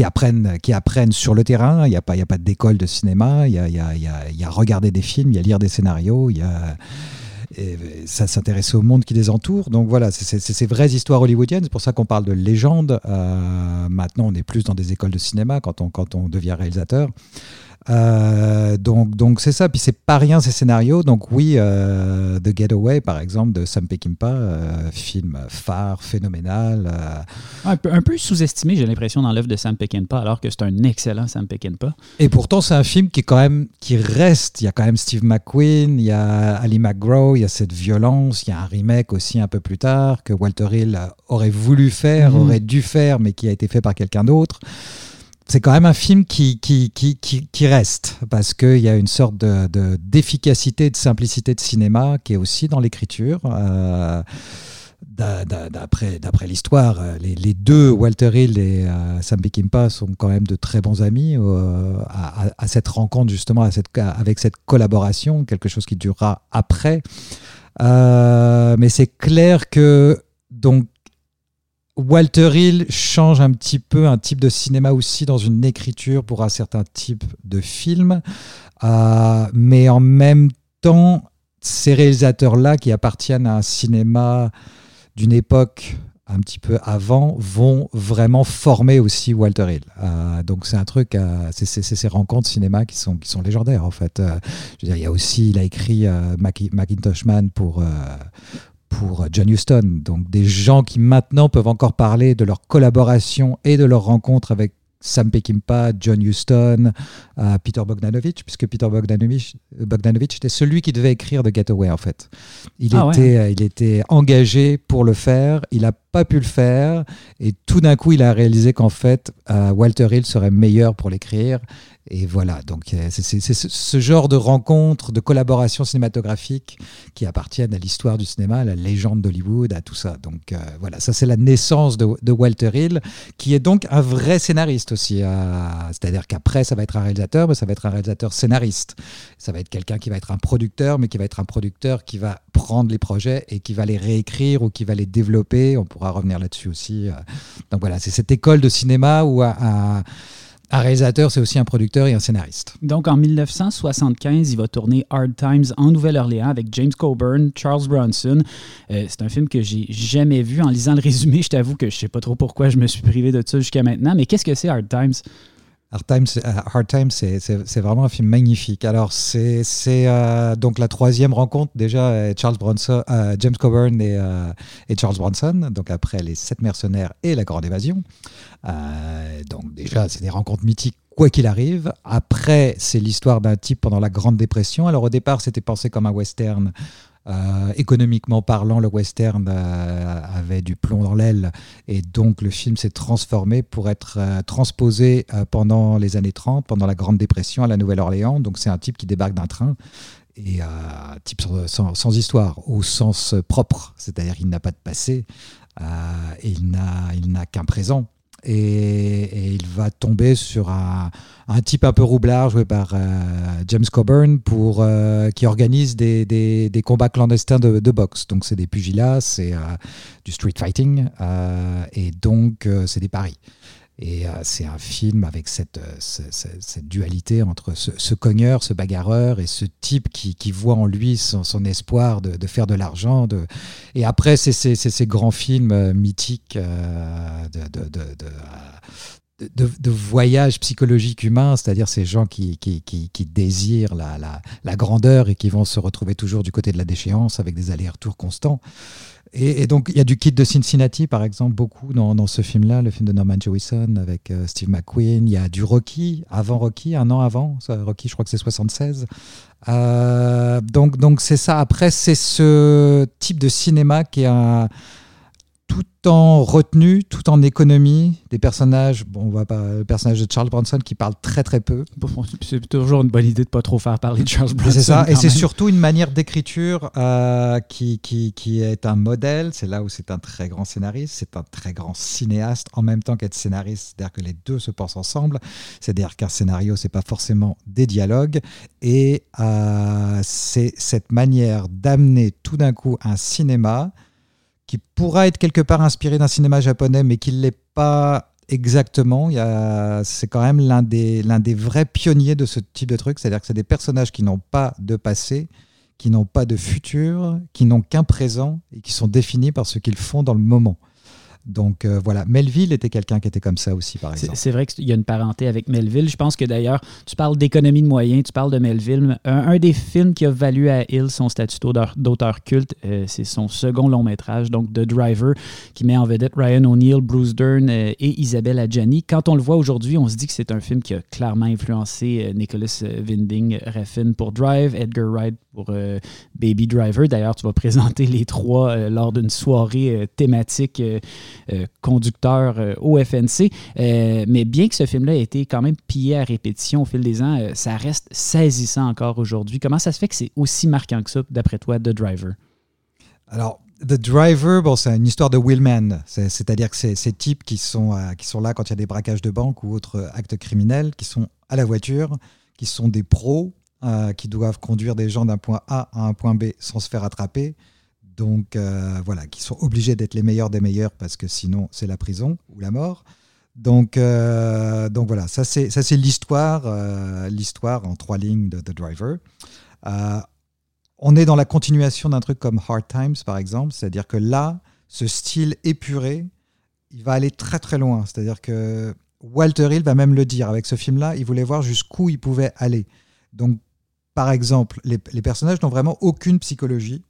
apprennent, qui apprennent sur le terrain. Il n'y a, pas, a pas d'école de cinéma, il y a, y, a, y a regarder des films, il y a lire des scénarios, il y a et ça s'intéressait au monde qui les entoure. Donc voilà, c'est ces vraies histoires hollywoodiennes. C'est pour ça qu'on parle de légende. Euh, maintenant, on est plus dans des écoles de cinéma quand on devient réalisateur. Euh, donc donc c'est ça. Puis c'est pas rien ces scénarios. Donc oui, euh, The Getaway par exemple de Sam Peckinpah, euh, film phare, phénoménal. Un peu, un peu sous-estimé, j'ai l'impression dans l'œuvre de Sam Peckinpah, alors que c'est un excellent Sam Peckinpah. Et pourtant c'est un film qui est quand même qui reste. Il y a quand même Steve McQueen, il y a Ali McGraw, il y a cette violence, il y a un remake aussi un peu plus tard que Walter Hill aurait voulu faire, mhm. aurait dû faire, mais qui a été fait par quelqu'un d'autre c'est quand même un film qui, qui, qui, qui, reste, parce qu'il y a une sorte d'efficacité, de, simplicité de cinéma qui est aussi dans l'écriture. Euh, D'après l'histoire, les, les, deux, Walter Hill et euh, Sam Peckinpah, sont quand même de très bons amis euh, à, à, cette rencontre, justement, à cette, avec cette collaboration, quelque chose qui durera après. Euh, mais c'est clair que donc Walter Hill change un petit peu un type de cinéma aussi dans une écriture pour un certain type de film. Euh, mais en même temps, ces réalisateurs-là qui appartiennent à un cinéma d'une époque un petit peu avant vont vraiment former aussi Walter Hill. Euh, donc c'est un truc, euh, c'est ces rencontres cinéma qui sont, légendaires en fait. il y a aussi, il a écrit Macintosh Man pour, pour John Huston. Donc des gens qui maintenant peuvent encore parler de leur collaboration et de leur rencontre avec Sam Peckinpah, John Huston, euh, Peter Bogdanovich, puisque Peter Bogdanovich, Bogdanovich était celui qui devait écrire The Getaway en fait. Il, ah était, euh, il était engagé pour le faire, il n'a pas pu le faire, et tout d'un coup il a réalisé qu'en fait euh, Walter Hill serait meilleur pour l'écrire, et voilà, donc euh, c'est ce genre de rencontres, de collaborations cinématographiques qui appartiennent à l'histoire du cinéma, à la légende d'Hollywood, à tout ça. Donc euh, voilà, ça c'est la naissance de, Walter Hill, qui est donc un vrai scénariste aussi. Euh, c'est-à-dire qu'après, ça va être un réalisateur, mais ça va être un réalisateur scénariste. Ça va être quelqu'un qui va être un producteur, mais qui va être un producteur qui va prendre les projets et qui va les réécrire ou qui va les développer. On pourra revenir là-dessus aussi. Donc voilà, c'est cette école de cinéma où un un réalisateur, c'est aussi un producteur et un scénariste. Donc en 1975, il va tourner Hard Times en Nouvelle-Orléans avec James Coburn, Charles Bronson. Euh, c'est un film que j'ai jamais vu. En lisant le résumé, je t'avoue que je sais pas trop pourquoi je me suis privé de ça jusqu'à maintenant. Mais qu'est-ce que c'est Hard Times? Hard Times, euh, Hard Times c'est vraiment un film magnifique. Alors, c'est euh, donc la troisième rencontre, déjà, Charles Bronson, James Coburn et, et, Charles Bronson, donc après Les Sept Mercenaires et La Grande Évasion. Euh, donc déjà, c'est des rencontres mythiques quoi qu'il arrive. Après, c'est l'histoire d'un type pendant la Grande Dépression. Alors au départ, c'était pensé comme un western. Euh, économiquement parlant, le western euh, avait du plomb dans l'aile et donc le film s'est transformé pour être transposé pendant les années 30, pendant la Grande Dépression à la Nouvelle-Orléans. Donc c'est un type qui débarque d'un train et un type sans, sans, histoire, au sens propre, c'est-à-dire qu'il n'a pas de passé et il n'a qu'un présent et, il va tomber sur un, type un peu roublard joué par euh, James Coburn pour, euh, qui organise des, combats clandestins de, de boxe. Donc c'est des pugilats, c'est euh, du street fighting et donc c'est des paris. Et euh, c'est un film avec cette, euh, dualité entre ce, cogneur, ce bagarreur et ce type qui, voit en lui son, espoir de, faire de l'argent. Et après, c'est ces grands films euh, mythiques de, voyage psychologique humain, c'est-à-dire ces gens qui, désirent la, la, grandeur et qui vont se retrouver toujours du côté de la déchéance avec des allers-retours constants. Et, donc, il y a du kit de Cincinnati, par exemple, beaucoup dans, ce film-là, le film de Norman Jewison avec euh, Steve McQueen. Il y a du Rocky, avant Rocky, un an avant. Rocky, je crois que c'est 76. Euh, donc, donc c'est ça. Après, c'est ce type de cinéma qui est un tout en retenue, tout en économie. Des personnages, bon, on voit pas le personnage de Charles Bronson qui parle très très peu. C'est toujours une bonne idée de pas trop faire parler de Charles Bronson. C'est ça, et c'est surtout une manière d'écriture euh, qui, qui, qui, est un modèle. C'est là où c'est un très grand scénariste, c'est un très grand cinéaste en même temps qu'être scénariste, c'est-à-dire que les deux se pensent ensemble. C'est-à-dire qu'un scénario, c'est pas forcément des dialogues, et euh, c'est cette manière d'amener tout d'un coup un cinéma qui pourra être quelque part inspiré d'un cinéma japonais, mais qui ne l'est pas exactement. C'est quand même l'un des, des vrais pionniers de ce type de truc. C'est-à-dire que c'est des personnages qui n'ont pas de passé, qui n'ont pas de futur, qui n'ont qu'un présent et qui sont définis par ce qu'ils font dans le moment. Donc euh, voilà, Melville était quelqu'un qui était comme ça aussi, par exemple. C'est vrai qu'il y a une parenté avec Melville. Je pense que d'ailleurs, tu parles d'économie de moyens, tu parles de Melville. Un, des films qui a valu à Hill son statut d'auteur culte, euh, c'est son second long métrage, donc The Driver, qui met en vedette Ryan O'Neill, Bruce Dern euh, et Isabelle Adjani. Quand on le voit aujourd'hui, on se dit que c'est un film qui a clairement influencé Nicholas Winding Refn pour Drive, Edgar Wright pour Baby Driver. D'ailleurs, tu vas présenter les trois lors d'une soirée thématique euh, conducteur euh, au FNC. Euh, mais bien que ce film-là ait été quand même pillé à répétition au fil des ans, ça reste saisissant encore aujourd'hui. Comment ça se fait que c'est aussi marquant que ça, d'après toi, The Driver? Alors, The Driver, bon, c'est une histoire de Willman, c'est-à-dire que ces types qui sont, qui sont là quand il y a des braquages de banque ou autres actes criminels, qui sont à la voiture, qui sont des pros, qui doivent conduire des gens d'un point A à un point B sans se faire attraper donc voilà, qui sont obligés d'être les meilleurs des meilleurs parce que sinon c'est la prison ou la mort. Donc, donc voilà, ça c'est ça c'est l'histoire, l'histoire en trois lignes de The Driver. on est dans la continuation d'un truc comme Hard Times par exemple, c'est-à-dire que là, ce style épuré, il va aller très très loin. C'est-à-dire que Walter Hill va même le dire avec ce film-là, il voulait voir jusqu'où il pouvait aller. Donc, par exemple, les, personnages n'ont vraiment aucune psychologie.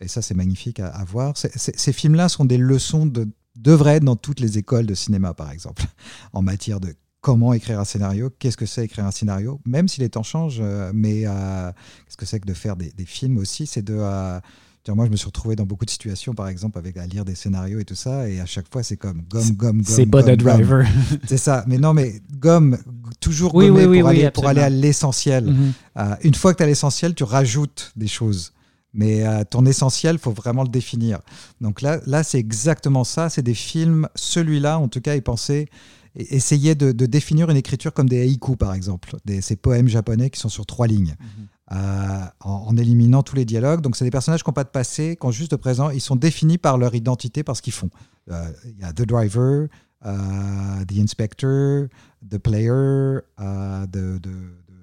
Et ça, c'est magnifique à, voir. ces films-là sont des leçons de devraient être dans toutes les écoles de cinéma, par exemple, en matière de comment écrire un scénario, qu'est-ce que c'est écrire un scénario, même si les temps changent, euh, mais euh, qu'est-ce que c'est que de faire des, films aussi, c'est de... Euh, moi, je me suis retrouvé dans beaucoup de situations, par exemple, avec à lire des scénarios et tout ça, et à chaque fois, c'est comme gomme, gomme, gomme. C'est pas de driver. c'est ça. Mais non, mais gomme, toujours oui, pour, aller, pour, aller, à l'essentiel. Mhm. Euh, une fois que tu as l'essentiel, tu rajoutes des choses. Mais euh, ton essentiel, faut vraiment le définir. Donc là, là c'est exactement ça. C'est des films, celui-là, en tout cas, est pensé essayer de, définir une écriture comme des haïkus, par exemple, des, ces poèmes japonais qui sont sur trois lignes. Mhm. En, éliminant tous les dialogues. Donc, c'est des personnages qui n'ont pas de passé, qui ont juste de présent. Ils sont définis par leur identité, par ce qu'ils font. Euh, il y a The Driver, uh, The Inspector, The Player, de, de,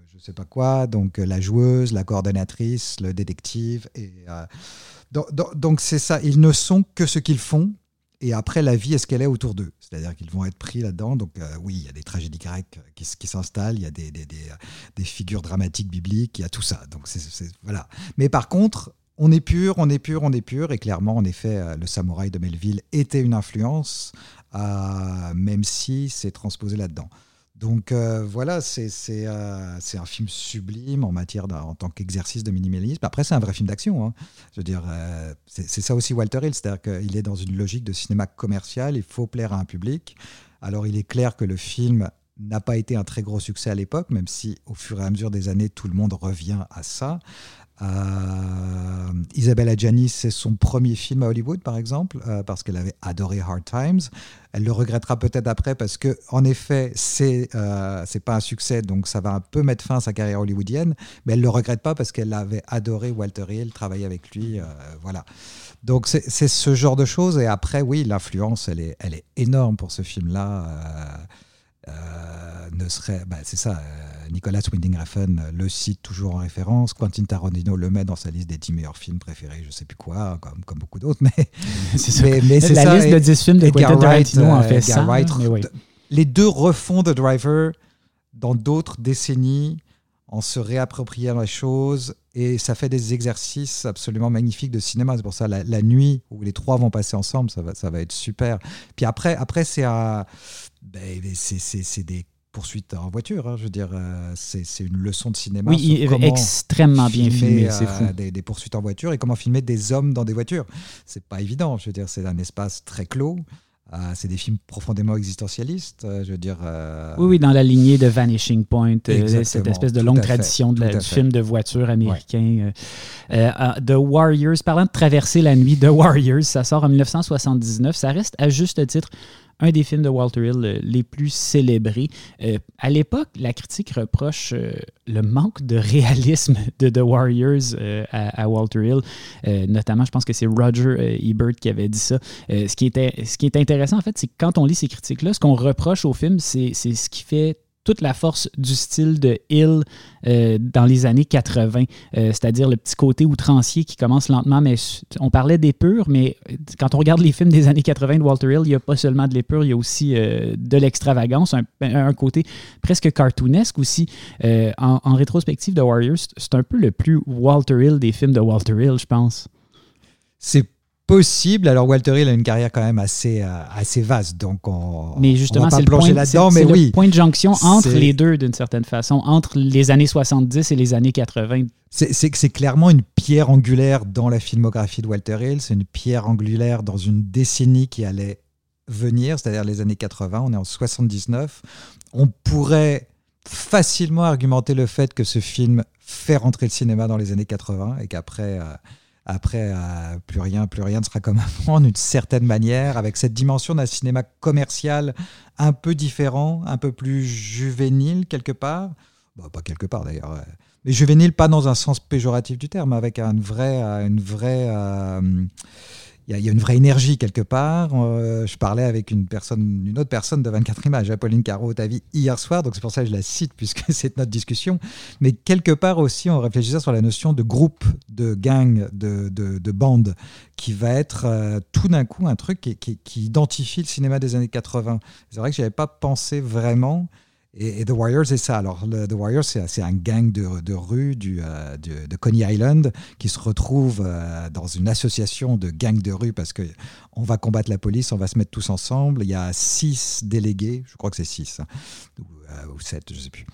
je ne sais pas quoi, donc la joueuse, la coordonnatrice, le détective. Et, donc, c'est ça. Ils ne sont que ce qu'ils font. Et après, la vie est ce qu'elle est autour d'eux? C'est-à-dire qu'ils vont être pris là-dedans. Donc euh, oui, il y a des tragédies grecques qui, qui s'installent, il y a des, des, des, figures dramatiques bibliques, il y a tout ça. Donc voilà. Mais par contre, on est pur, on est pur, on est pur. Et clairement, en effet, euh, le samouraï de Melville était une influence, euh, même si c'est transposé là-dedans. Donc euh, voilà, euh, c'est un film sublime en matière en tant qu'exercice de minimalisme. Après, c'est un vrai film d'action. Hein. Euh, c'est ça aussi Walter Hill, c'est-à-dire qu'il est dans une logique de cinéma commercial. Il faut plaire à un public. Alors, il est clair que le film n'a pas été un très gros succès à l'époque, même si au fur et à mesure des années, tout le monde revient à ça. Euh, Isabelle c'est son premier film à Hollywood, par exemple, euh, parce qu'elle avait adoré Hard Times. Elle le regrettera peut-être après parce que, en effet, c'est euh, c'est pas un succès, donc ça va un peu mettre fin à sa carrière hollywoodienne. Mais elle le regrette pas parce qu'elle avait adoré Walter Hill, travailler avec lui, voilà. Donc c'est ce genre de choses. Et après, oui, l'influence, elle est, elle est énorme pour ce film-là. Ne serait, bah, c'est ça Nicolas Winding Refn le cite toujours en référence. Quentin Tarantino le met dans sa liste des 10 meilleurs films préférés, je sais plus quoi, comme, comme beaucoup d'autres. Mais c'est mais, la ça. liste de 10 films de Quentin Tarantino en fait ça. Les deux refont The Driver dans d'autres décennies en se réappropriant la chose et ça fait des exercices absolument magnifiques de cinéma. C'est pour ça la, la, nuit où les trois vont passer ensemble, ça va, ça va être super. Puis après, après c'est un, ben, c'est des poursuite en voiture. Hein, je veux dire, euh, c'est une leçon de cinéma. Oui, extrêmement bien filmé, c'est fou. Des, des, poursuites en voiture et comment filmer des hommes dans des voitures. C'est pas évident. Je veux dire, c'est un espace très clos. Euh, c'est des films profondément existentialistes, euh, je veux dire. Oui, oui, dans la lignée de Vanishing Point, cette espèce de longue tradition de du film de voiture américain. The Warriors, parlant de traverser la nuit, The Warriors, ça sort en 1979. Ça reste à juste titre un des films de Walter Hill euh, les plus célébrés. Euh, à l'époque, la critique reproche euh, le manque de réalisme de The Warriors à, Walter Hill. notamment, je pense que c'est Roger Ebert qui avait dit ça. ce, qui était, ce qui est intéressant, en fait, c'est que quand on lit ces critiques-là, ce qu'on reproche au film, c'est ce qui fait toute la force du style de Hill euh, dans les années 80, euh, c'est-à-dire le petit côté outrancier qui commence lentement, mais on parlait d'épure, mais euh, quand on regarde les films des années 80 de Walter Hill, il n'y a pas seulement de l'épure, il y a aussi de l'extravagance, un, côté presque cartoonesque aussi. En, en, rétrospective de Warriors, c'est un peu le plus Walter Hill des films de Walter Hill, je pense. C'est possible. Alors Walter Hill a une carrière quand même assez, euh, assez vaste, donc on, mais justement, pas plonger là-dedans, mais oui. le point de jonction entre les deux d'une certaine façon, entre les années 70 et les années 80. C'est clairement une pierre angulaire dans la filmographie de Walter Hill, c'est une pierre angulaire dans une décennie qui allait venir, c'est-à-dire les années 80, on est en 79. On pourrait facilement argumenter le fait que ce film fait rentrer le cinéma dans les années 80 et qu'après... Euh, après, euh, plus rien, plus rien ne sera comme avant, d'une certaine manière, avec cette dimension d'un cinéma commercial un peu différent, un peu plus juvénile quelque part. pas quelque part d'ailleurs. Mais juvénile, pas dans un sens péjoratif du terme, avec un vrai, une vraie il y, a une vraie énergie quelque part. Euh, je parlais avec une personne, une autre personne de 24 images, Pauline Caro vie hier soir, donc c'est pour ça que je la cite puisque c'est notre discussion. Mais quelque part aussi, on réfléchissait sur la notion de groupe, de gang, de, de, de bande, qui va être euh, tout d'un coup un truc qui, identifie le cinéma des années 80. C'est vrai que je avais pas pensé vraiment. Et, The Warriors, c'est ça. Alors, The Warriors, c'est un gang de, rue du, euh, de Coney Island qui se retrouve euh, dans une association de gangs de rue parce qu'on va combattre la police, on va se mettre tous ensemble. Il y a six délégués, je crois que c'est six, hein, euh, ou sept, je ne sais plus,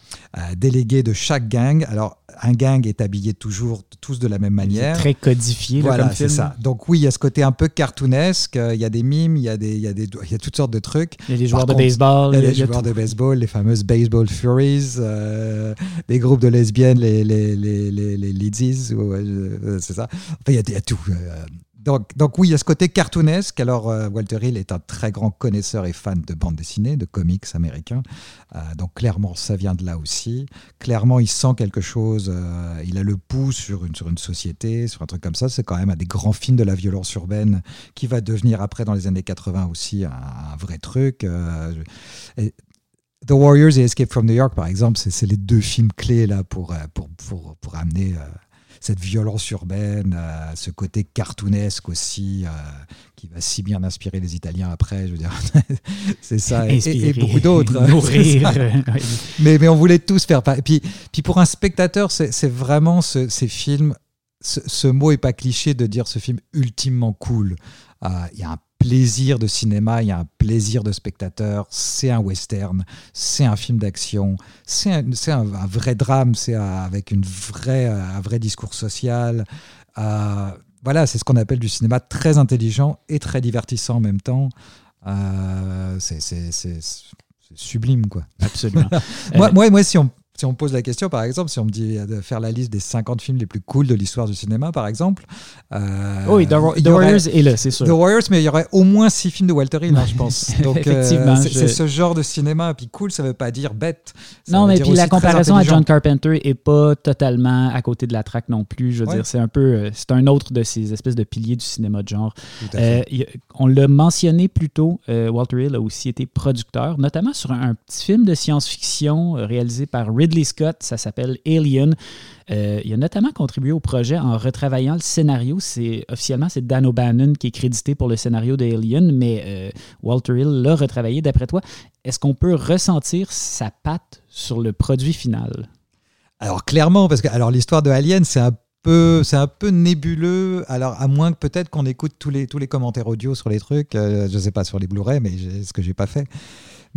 délégués de chaque gang. Alors, un gang est habillé toujours tous de la même manière. Très codifié. Voilà, c'est ça. Donc oui, il y a ce côté un peu cartoonesque. Il y a des mimes, il y a des, il y a des, il y a toutes sortes de trucs. Il y a des joueurs de baseball. Il y a des joueurs de baseball, les fameuses baseball furies, euh, les groupes de lesbiennes, les les les les, les euh, c'est ça. Enfin, il y a, il y a tout. Donc, donc, oui, il y a ce côté cartoonesque. Alors euh, Walter Hill est un très grand connaisseur et fan de bande dessinée, de comics américains. Euh, donc clairement, ça vient de là aussi. Clairement, il sent quelque chose. Euh, il a le pouls sur une, sur une société, sur un truc comme ça. C'est quand même un des grands films de la violence urbaine qui va devenir après, dans les années 80 aussi, un, vrai truc. The Warriors et Escape from New York, par exemple, c'est les deux films clés là pour, pour, pour amener cette violence urbaine, euh, ce côté cartoonesque aussi, euh, qui va si bien inspirer les Italiens après, je veux dire. c'est ça, et, beaucoup d'autres. mais, mais on voulait tous faire. Et puis, puis pour un spectateur, c'est vraiment ces films. Ce, ce, mot est pas cliché de dire ce film ultimement cool. Euh, il y a un plaisir de cinéma, il y a un plaisir de spectateur, c'est un western, c'est un film d'action, c'est un, vrai drame, c'est avec une vraie, un vrai discours social. Euh, voilà, c'est ce qu'on appelle du cinéma très intelligent et très divertissant en même temps. Euh, c'est sublime, quoi. Absolument. moi, moi, moi, si on si on pose la question, par exemple, si on me dit de faire la liste des 50 films les plus cool de l'histoire du cinéma, par exemple. Euh, oui, The, Warriors est là, c'est sûr. The Warriors, mais il y aurait au moins 6 films de Walter Hill, hein, je pense. Donc, euh, Effectivement. c'est ce genre de cinéma. Puis cool, ça ne veut pas dire bête. non, mais puis la comparaison à John Carpenter est pas totalement à côté de la traque non plus. Je veux dire, c'est un peu. Euh, c'est un autre de ces espèces de piliers du cinéma de genre. on l'a mentionné plus tôt, Walter Hill a aussi été producteur, notamment sur un, un petit film de science-fiction réalisé par Ridley Ridley Scott, ça s'appelle Alien. Euh, il a notamment contribué au projet en retravaillant le scénario. C'est officiellement c'est Dan O'Bannon qui est crédité pour le scénario d'Alien, mais euh, Walter Hill l'a retravaillé. D'après toi, est-ce qu'on peut ressentir sa patte sur le produit final? Alors clairement, parce que alors l'histoire de Alien, c'est un peu c'est un peu nébuleux. Alors à moins que peut-être qu'on écoute tous les tous les commentaires audio sur les trucs, euh, je sais pas sur les Blu-ray, mais ce que j'ai pas fait.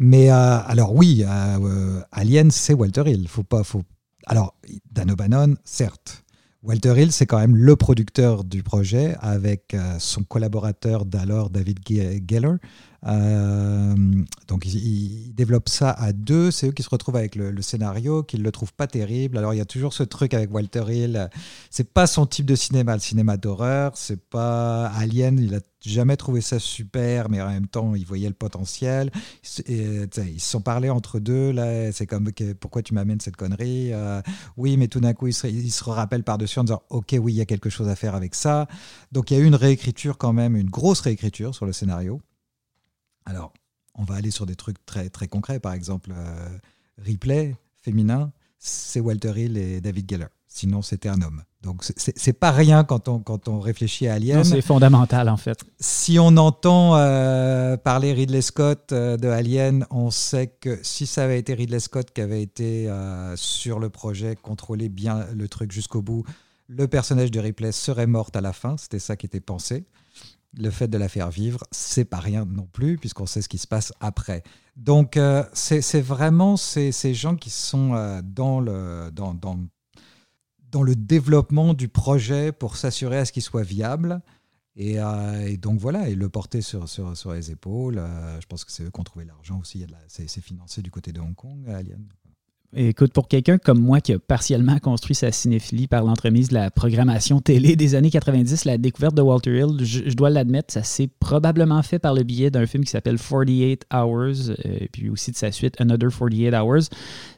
Mais euh, alors oui, euh, euh, Alien, c'est Walter Hill. Faut pas, faut... Alors, Dan O'Bannon, certes. Walter Hill, c'est quand même le producteur du projet avec son collaborateur d'alors, David Geller. Donc, il, développe ça à deux. C'est eux qui se retrouvent avec le, scénario, qu'ils le trouvent pas terrible. Alors, il y a toujours ce truc avec Walter Hill. C'est pas son type de cinéma, le cinéma d'horreur. C'est pas Alien. Il a jamais trouvé ça super, mais en même temps, ils voyaient le potentiel. Ils se sont parlé entre deux. Là, c'est comme pourquoi tu m'amènes cette connerie euh, Oui, mais tout d'un coup, ils se, ils se rappellent par-dessus en disant Ok, oui, il y a quelque chose à faire avec ça. Donc, il y a eu une réécriture quand même, une grosse réécriture sur le scénario. Alors, on va aller sur des trucs très, très concrets. Par exemple, euh, Ripley, féminin, c'est Walter Hill et David Geller. Sinon, c'était un homme. Donc, c'est pas rien quand on, quand on réfléchit à Alien. C'est fondamental, en fait. Si on entend euh, parler Ridley Scott euh, de Alien, on sait que si ça avait été Ridley Scott qui avait été euh, sur le projet, contrôler bien le truc jusqu'au bout, le personnage de Ripley serait morte à la fin. C'était ça qui était pensé. Le fait de la faire vivre, c'est pas rien non plus, puisqu'on sait ce qui se passe après. Donc, c'est vraiment ces, ces, gens qui sont dans le. Dans, dans dans le développement du projet pour s'assurer à ce qu'il soit viable. Et, euh, donc voilà, et le porter sur, sur, sur les épaules. Euh, je pense que c'est eux qui ont trouvé l'argent aussi. C'est financé du côté de Hong Kong, Alien. Écoute, pour quelqu'un comme moi qui a partiellement construit sa cinéphilie par l'entremise de la programmation télé des années 90, la découverte de Walter Hill, je, dois l'admettre, ça s'est probablement fait par le biais d'un film qui s'appelle 48 Hours, euh, puis aussi de sa suite Another 48 Hours.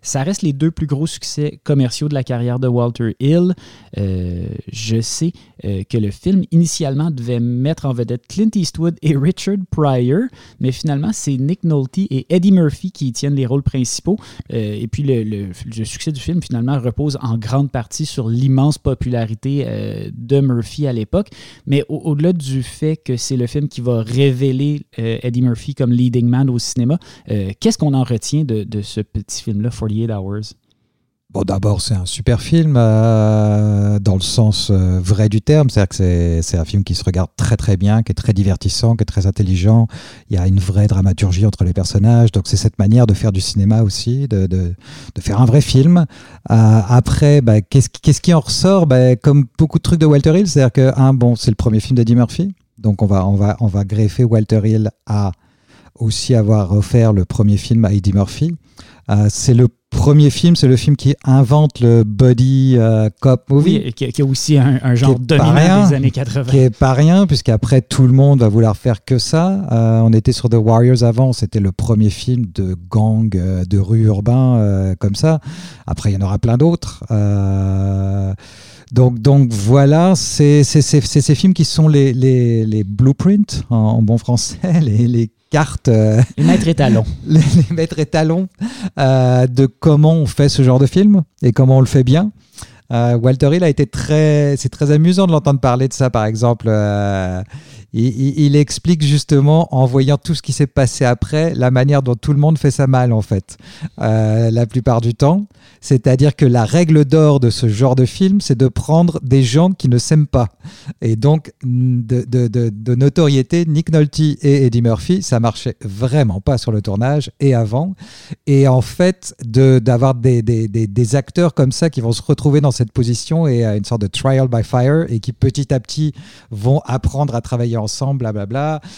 Ça reste les deux plus gros succès commerciaux de la carrière de Walter Hill. Euh, je sais euh, que le film initialement devait mettre en vedette Clint Eastwood et Richard Pryor, mais finalement c'est Nick Nolte et Eddie Murphy qui tiennent les rôles principaux. et puis le le, succès du film, finalement, repose en grande partie sur l'immense popularité euh, de Murphy à l'époque. Mais au-delà du fait que c'est le film qui va révéler euh, Eddie Murphy comme leading man au cinéma, euh, qu'est-ce qu'on en retient de, ce petit film-là, 48 Hours? Bon, d'abord, c'est un super film euh, dans le sens euh, vrai du terme. C'est-à-dire que c'est un film qui se regarde très très bien, qui est très divertissant, qui est très intelligent. Il y a une vraie dramaturgie entre les personnages. Donc, c'est cette manière de faire du cinéma aussi, de, de, de faire un vrai film. Euh, après, bah, qu'est-ce qu'est-ce qui en ressort? Bah, Comme beaucoup de trucs de Walter Hill, c'est-à-dire que, un, bon, c'est le premier film d'Eddie Murphy. Donc, on va, on, va, on va greffer Walter Hill à aussi avoir offert le premier film à Eddie Murphy. Euh, c'est le premier film, c'est le film qui invente le body euh, cop movie. Oui, qui, qui, est aussi un, genre dominant des années 80. Qui est pas rien, puisqu'après tout le monde va vouloir faire que ça. Euh, on était sur The Warriors avant, c'était le premier film de gang de rue urbain comme ça. Après, il y en aura plein d'autres. Donc, donc voilà, c'est ces films qui sont les, les, les blueprints en, bon français, les, les cartes. Euh, les maîtres étalons. les, maîtres étalons euh, de comment on fait ce genre de film et comment on le fait bien. Euh, Walter Hill a été très. C'est très amusant de l'entendre parler de ça, par exemple. Il, explique justement, en voyant tout ce qui s'est passé après, la manière dont tout le monde fait ça mal, en fait, la plupart du temps. C'est-à-dire que la règle d'or de ce genre de film, c'est de prendre des gens qui ne s'aiment pas. Et donc, de, de, notoriété, Nick Nolte et Eddie Murphy, ça marchait vraiment pas sur le tournage et avant. Et en fait, d'avoir des, des, des, acteurs comme ça qui vont se retrouver dans cette position et à une sorte de trial by fire et qui petit à petit vont apprendre à travailler ensemble, blablabla. Bla bla,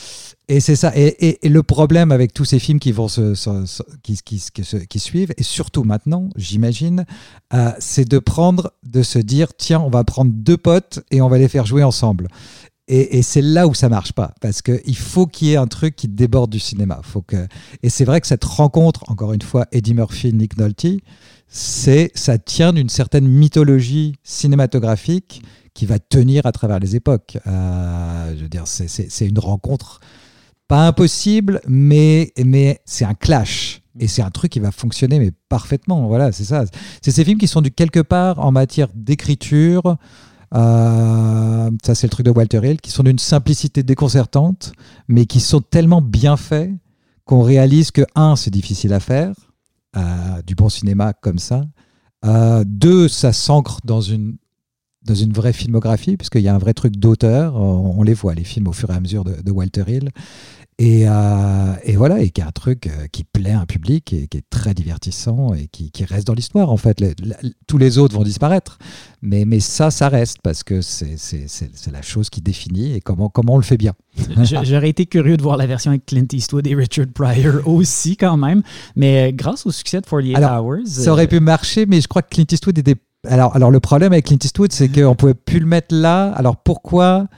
et c'est ça. Et, le problème avec tous ces films qui vont se, qui, qui, qui, suivent, et surtout maintenant, j'imagine, euh, c'est de prendre, de se dire, tiens, on va prendre deux potes et on va les faire jouer ensemble. Et, c'est là où ça marche pas, parce qu'il faut qu'il y ait un truc qui déborde du cinéma. Faut que... Et c'est vrai que cette rencontre, encore une fois, Eddie Murphy, Nick Nolte, c'est, ça tient d'une certaine mythologie cinématographique qui va tenir à travers les époques. Euh, je veux dire, c'est une rencontre pas impossible, mais, mais c'est un clash. Et c'est un truc qui va fonctionner, mais parfaitement. Voilà, c'est ça. C'est ces films qui sont du quelque part en matière d'écriture. Euh, ça, c'est le truc de Walter Hill, qui sont d'une simplicité déconcertante, mais qui sont tellement bien faits qu'on réalise que, un, c'est difficile à faire, du bon cinéma comme ça. Euh, deux, ça s'ancre dans une, dans une vraie filmographie, puisqu'il y a un vrai truc d'auteur. On, les voit, les films, au fur et à mesure de Walter Hill. Et, euh, et, voilà, et qui est un truc euh, qui plaît à un public et qui est très divertissant et qui, qui reste dans l'histoire en fait. tous les autres vont disparaître, mais, mais ça, ça reste parce que c'est la chose qui définit et comment, comment on le fait bien. J'aurais été curieux de voir la version avec Clint Eastwood et Richard Pryor aussi quand même, mais euh, grâce au succès de 48 Hours... Ça aurait pu marcher, mais je crois que Clint Eastwood était... Alors, alors le problème avec Clint Eastwood, c'est qu'on pouvait plus le mettre là. Alors pourquoi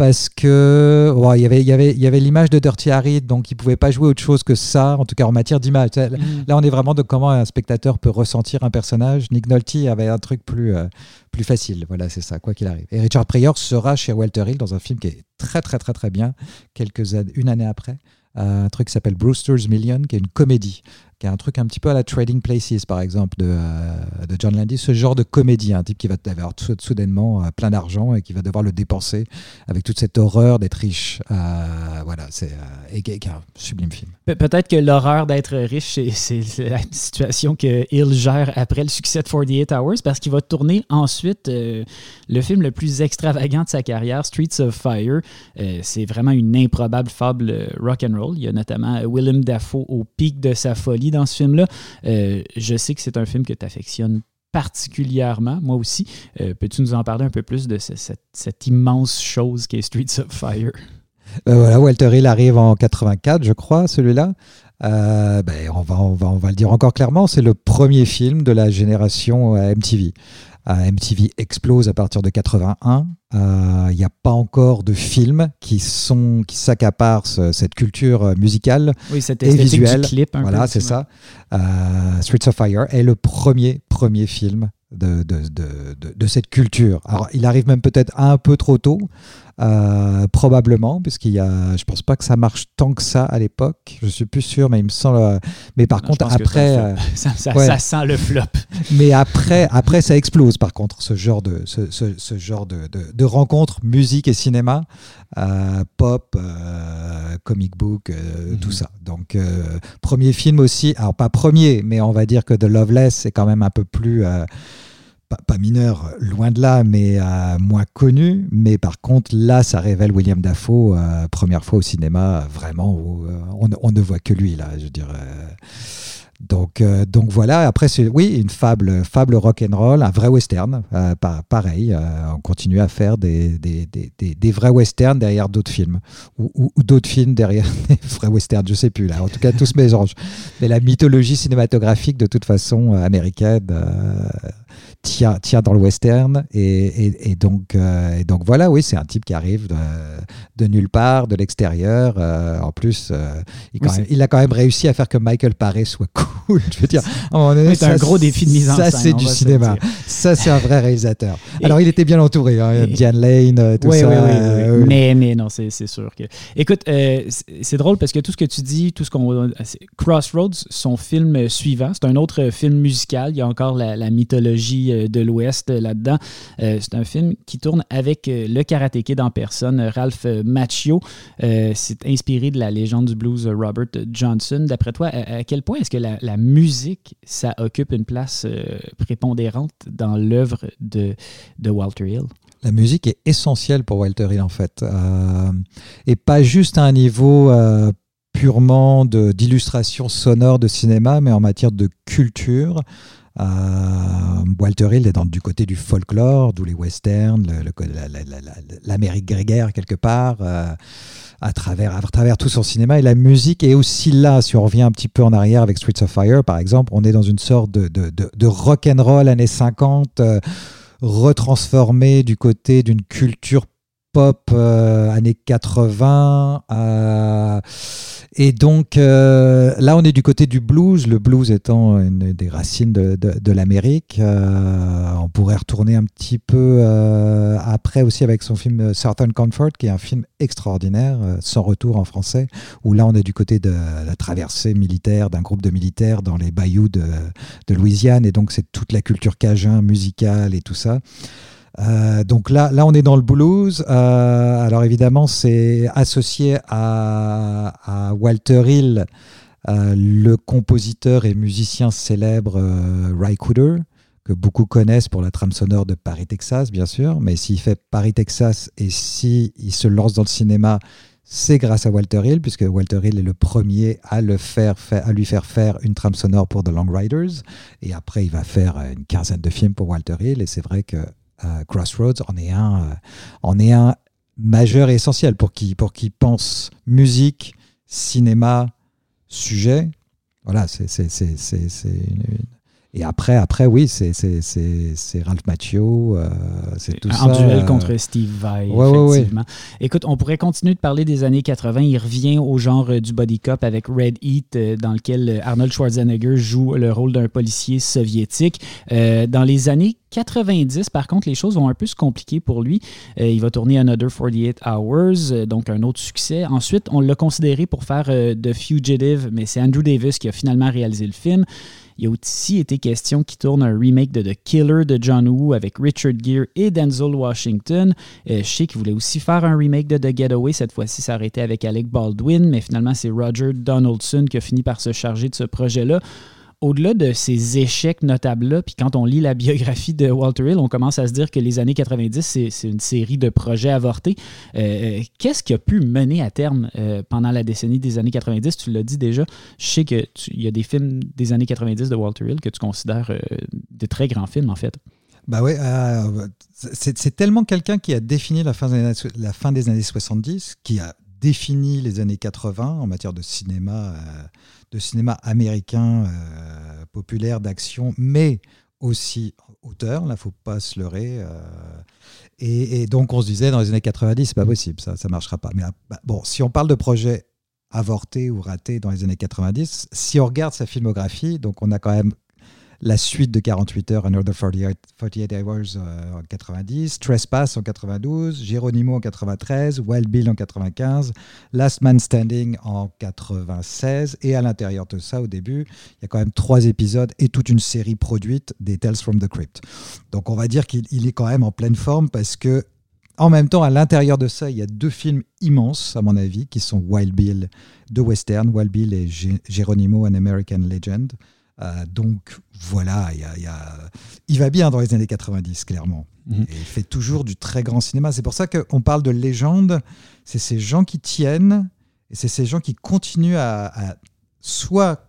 parce que il y avait, y avait, y avait l'image de Dirty Harry, donc il pouvait pas jouer autre chose que ça, en tout cas en matière d'image. Mm. Là, on est vraiment de comment un spectateur peut ressentir un personnage. Nick Nolte avait un truc plus, euh, plus facile. Voilà, c'est ça, quoi qu'il arrive. Et Richard Pryor sera chez Walter Hill dans un film qui est très, très, très, très bien, quelques une année après. Euh, un truc qui s'appelle Brewster's Million, qui est une comédie qui est un truc un petit peu à la Trading Places, par exemple, de, euh, de John Landy, ce genre de comédie, un type qui va avoir soudainement euh, plein d'argent et qui va devoir le dépenser avec toute cette horreur d'être riche. Euh, voilà, c'est un sublime film. Peut-être que l'horreur d'être riche, c'est la situation que Hill gère après le succès de 48 Hours, parce qu'il va tourner ensuite le film le plus extravagant de sa carrière, Streets of Fire. c'est vraiment une improbable fable rock and roll. Il y a notamment Willem Dafoe au pic de sa folie dans ce film-là. Euh, je sais que c'est un film que tu affectionnes particulièrement, moi aussi. Euh, peux-tu nous en parler un peu plus de cette, immense chose qui est Streets of Fire? Euh, voilà, Walter Hill arrive en 84, je crois, celui-là. Euh, ben, on, va, on, va, on va le dire encore clairement, c'est le premier film de la génération MTV. MTV explose à partir de 81. Il n'y a pas encore de films qui sont qui s'accaparent cette culture musicale oui, cette et visuelle. Du clip voilà, c'est ça. Streets of Fire est le premier premier film de, de, de, de, cette culture. Alors, il arrive même peut-être un peu trop tôt, euh, probablement, puisqu'il y a, je pense pas que ça marche tant que ça à l'époque. Je suis plus sûr, mais il me semble. Mais par contre, après, euh, ça, ça, sent le flop. Mais après, après, ça explose. Par contre, ce genre de, ce, ce, ce genre de, de, rencontre musique et cinéma, euh, pop, comic book, tout mhm. ça. Donc, premier film aussi. Alors pas premier, mais on va dire que The Loveless c'est quand même un peu plus pas, mineur, loin de là, mais euh, moins connu. Mais par contre, là, ça révèle William Dafoe, euh, première fois au cinéma, vraiment, où euh, on, ne voit que lui, là, je dirais. Donc, donc voilà, après, c'est oui, une fable, fable rock and roll, un vrai western. pareil, on continue à faire des, des, des, des vrais westerns derrière d'autres films. Ou, ou, d'autres films derrière des vrais westerns, je sais plus là. En tout cas, tous se mélangent. Mais la mythologie cinématographique, de toute façon, américaine, tient, tient dans le western. Et, et, donc, euh, et donc voilà, oui, c'est un type qui arrive de, de nulle part, de l'extérieur. Euh, en plus, euh, il, il, a quand même réussi à faire que Michael Paré soit cool. Je veux dire, c'est un gros défi de mise en scène. Ça, c'est du cinéma. Ça, c'est un vrai réalisateur. Alors, il était bien entouré. Hein, Diane Lane, tout ça. mais, mais non, c'est sûr que. Écoute, c'est drôle parce que tout ce que tu dis, tout ce qu'on. Crossroads, son film suivant, c'est un autre film musical. Il y a encore la, la mythologie euh, de l'Ouest euh, là-dedans. Euh, c'est un film qui tourne avec le karaté kid en personne, Ralph Macchio. c'est inspiré de la légende du blues Robert Johnson. D'après toi, à, quel point est-ce que la, musique, ça occupe une place prépondérante dans l'œuvre de, de Walter Hill? La musique est essentielle pour Walter Hill en fait. et pas juste à un niveau purement d'illustration sonore de cinéma, mais en matière de culture. Euh, Walter Hill est dans, du côté du folklore, d'où les westerns, l'Amérique grégaire quelque part, euh, à, travers, tout son cinéma. Et la musique est aussi là, si on revient un petit peu en arrière avec Streets of Fire par exemple, on est dans une sorte de, de, de, rock and roll années 50, euh, retransformé du côté d'une culture pop années 80. Et donc euh, là, on est du côté du blues, le blues étant une des racines de, l'Amérique. Euh, on pourrait retourner un petit peu euh, après aussi avec son film Certain Comfort, qui est un film extraordinaire, sans retour en français, où là, on est du côté de la traversée militaire d'un groupe de militaires dans les bayous de, de Louisiane. Et donc, c'est toute la culture cajun, musicale et tout ça. Euh, donc là, là, on est dans le blues. Euh, alors évidemment, c'est associé à, Walter Hill, euh, le compositeur et musicien célèbre Ry Cooder, que beaucoup connaissent pour la trame sonore de Paris, Texas, bien sûr. Mais s'il fait Paris, Texas et s'il il se lance dans le cinéma, c'est grâce à Walter Hill, puisque Walter Hill est le premier à, le faire, à lui faire faire une trame sonore pour The Long Riders. Et après, il va faire une quinzaine de films pour Walter Hill. Et c'est vrai que Crossroads en est un, euh, en est un majeur et essentiel pour qui, pour qui pense musique, cinéma, sujet. Voilà, c'est une, et après, après oui, c'est Ralph Macchio, euh, c'est tout ça. En duel contre Steve Vai, effectivement. Écoute, on pourrait continuer de parler des années 80. Il revient au genre euh, du body cop avec Red Heat, euh, dans lequel Arnold Schwarzenegger joue le rôle d'un policier soviétique. dans les années 90, par contre, les choses vont un peu se compliquer pour lui. il va tourner Another 48 Hours, donc un autre succès. Ensuite, on l'a considéré pour faire The Fugitive, mais c'est Andrew Davis qui a finalement réalisé le film. Il a aussi été question qui tourne un remake de The Killer de John Woo avec Richard Gere et Denzel Washington. Euh, je qu'il voulait aussi faire un remake de The Getaway. Cette fois-ci, ça avec Alec Baldwin, mais finalement, c'est Roger Donaldson qui a fini par se charger de ce projet-là au-delà de ces échecs notables-là, puis quand on lit la biographie de Walter Hill, on commence à se dire que les années 90, c'est une série de projets avortés. Euh, qu'est-ce qui a pu mener à terme euh, pendant la décennie des années 90? Tu l'as dit déjà. Je sais qu'il y a des films des années 90 de Walter Hill que tu considères euh, de très grands films, en fait. Bah ouais, c'est tellement quelqu'un qui a défini la fin, des années, la fin des années 70, qui a défini les années 80 en matière de cinéma, de cinéma américain populaire d'action, mais aussi auteur, là, faut pas se leurrer. Et, donc, on se disait, dans les années 90, c'est pas possible, ça, ça marchera pas. Mais bah, bon, si on parle de projet avorté ou raté dans les années 90, si on regarde sa filmographie, donc on a quand même la suite de 48 heures, Another 48, 48 Hours euh, en 90, Trespass en 92, Geronimo en 93, Wild Bill en 95, Last Man Standing en 96, et à l'intérieur de ça, au début, il y a quand même trois épisodes et toute une série produite des Tales from the Crypt. Donc on va dire qu'il est quand même en pleine forme parce que en même temps, à l'intérieur de ça, il y a deux films immenses, à mon avis, qui sont Wild Bill, de western, Wild Bill et Geronimo, An American Legend. Euh, donc voilà, il va bien dans les années 90, clairement. Mhm. Et il fait toujours du très grand cinéma. C'est pour ça qu'on parle de légende. C'est ces gens qui tiennent et c'est ces gens qui continuent à, soit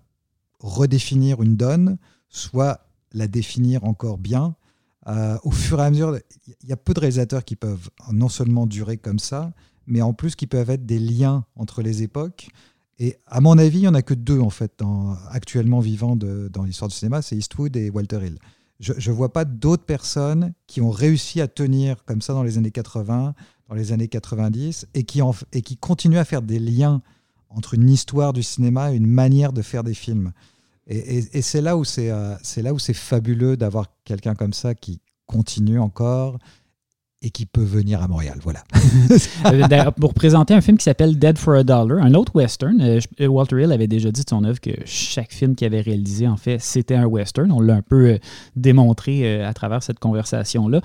redéfinir une donne, soit la définir encore bien. Euh, au fur et à mesure, il y a peu de réalisateurs qui peuvent non seulement durer comme ça, mais en plus qui peuvent être des liens entre les époques. Et à mon avis, il n'y en a que deux en fait actuellement vivants dans l'histoire du cinéma, c'est Eastwood et Walter Hill. Je ne vois pas d'autres personnes qui ont réussi à tenir comme ça dans les années 80, dans les années 90, et qui, et qui continuent à faire des liens entre une histoire du cinéma et une manière de faire des films. Et, c'est là où c'est euh, là où c'est fabuleux d'avoir quelqu'un comme ça qui continue encore et qui peut venir à Montréal. Voilà. Euh, pour présenter un film qui s'appelle Dead for a Dollar, un autre western. Euh, euh, Walter Hill avait déjà dit de son œuvre que chaque film qu'il avait réalisé, en fait, c'était un western. On l'a un peu démontré à travers cette conversation-là.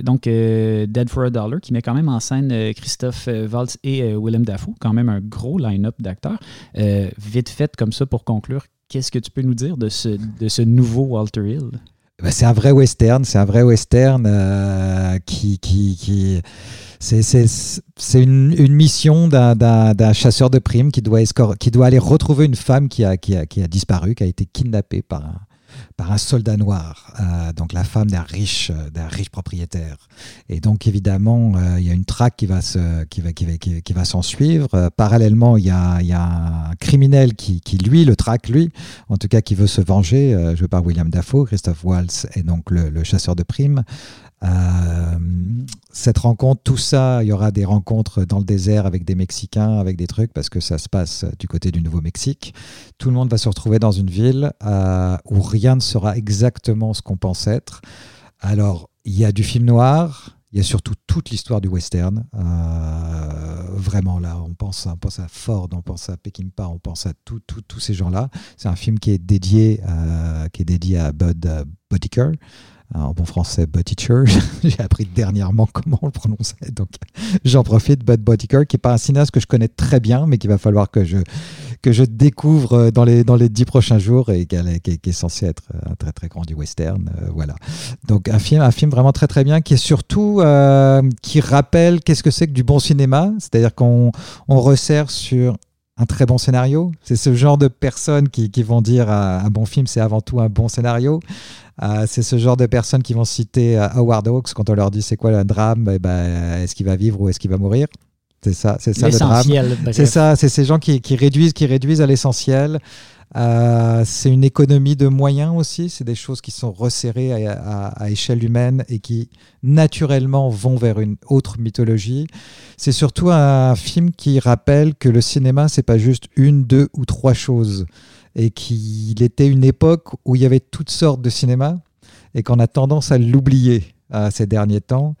donc, Dead for a Dollar, qui met quand même en scène Christophe Waltz et Willem Dafoe, quand même un gros line-up d'acteurs. vite fait, comme ça, pour conclure, qu'est-ce que tu peux nous dire de ce, de ce nouveau Walter Hill? Bah, c'est un vrai western, c'est un vrai western euh, qui, qui, qui c'est une, une, mission d'un chasseur de primes qui doit, qui doit aller retrouver une femme qui a, qui a, qui a disparu, qui a été kidnappée par un, par un soldat noir, euh, donc la femme d'un riche, euh, d'un riche propriétaire. Et donc évidemment, euh, il y a une traque qui va se, qui va, qui va, qui, va s'en suivre. parallèlement, il y a, y a, un criminel qui, qui, lui le traque lui, en tout cas qui veut se venger, joué par William Dafoe, Christophe Waltz et donc le, le chasseur de primes. Euh, cette rencontre, tout ça, il y aura des rencontres dans le désert avec des Mexicains, avec des trucs, parce que ça se passe du côté du Nouveau-Mexique. Tout le monde va se retrouver dans une ville euh, où rien ne sera exactement ce qu'on pense être. Alors, il y a du film noir, il y a surtout toute l'histoire du western. Euh, vraiment, là, on pense, à Ford, on pense à Peckinpah, on pense à tous ces gens-là. C'est un film qui est dédié, qui est dédié à Bud Bodiker en bon français, Butticher. J'ai appris dernièrement comment on le prononçait, donc j'en profite. Bud Butticher, qui n'est pas un cinéaste que je connais très bien, mais qu'il va falloir que je, que je découvre euh, dans les, dans les dix prochains jours et qui, est censé être un très très grand du western. Euh, voilà. Donc un film, un film vraiment très très bien qui est surtout euh, qui rappelle qu'est-ce que c'est que du bon cinéma, c'est-à-dire qu'on on resserre sur un très bon scénario. C'est ce genre de personnes qui, qui vont dire un bon film, c'est avant tout un bon scénario. Euh, c'est ce genre de personnes qui vont citer euh, Howard Hawks quand on leur dit c'est quoi le drame, eh ben, est-ce qu'il va vivre ou est-ce qu'il va mourir? C'est ça, c'est ça le drame. C'est ça, c'est ces gens qui, qui, réduisent, qui réduisent à l'essentiel. Euh, c'est une économie de moyens aussi. C'est des choses qui sont resserrées à, à, échelle humaine et qui naturellement vont vers une autre mythologie. C'est surtout un film qui rappelle que le cinéma, c'est pas juste une, deux ou trois choses et qu'il était une époque où il y avait toutes sortes de cinéma et qu'on a tendance à l'oublier euh, ces derniers temps.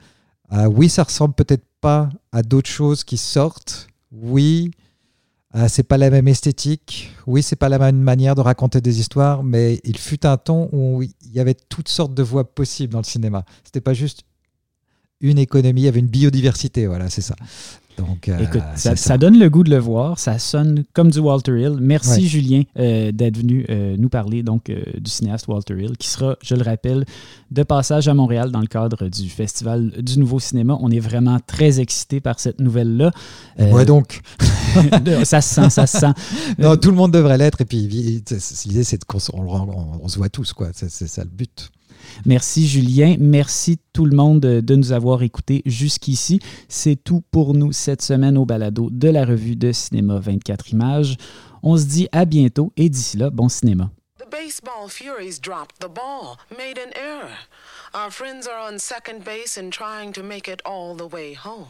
Euh, oui, ça ressemble peut-être pas à d'autres choses qui sortent. Oui, euh, c'est pas la même esthétique. Oui, c'est pas la même manière de raconter des histoires, mais il fut un temps où il y avait toutes sortes de voix possibles dans le cinéma. C'était pas juste une économie, il y avait une biodiversité, voilà, c'est ça. Donc, euh, Écoute, ça, donne le goût de le voir. Ça sonne comme du Walter Hill. Merci, Julien, euh, d'être venu euh, nous parler donc, du cinéaste Walter Hill, qui sera, je le rappelle, de passage à Montréal dans le cadre du Festival du Nouveau Cinéma. On est vraiment très excités par cette nouvelle-là. Moi donc. ça se sent, ça se sent. Non, tout le monde devrait l'être. Et puis, l'idée, c'est qu'on on, on, se voit tous. quoi. C'est ça le but. Merci Julien, merci tout le monde de nous avoir écoutés jusqu'ici. C'est tout pour nous cette semaine au balado de la revue de cinéma 24 images. On se dit à bientôt et d'ici là, bon cinéma. The baseball Furies dropped the ball, made an error. Our friends are on second base and trying to make it all the way home.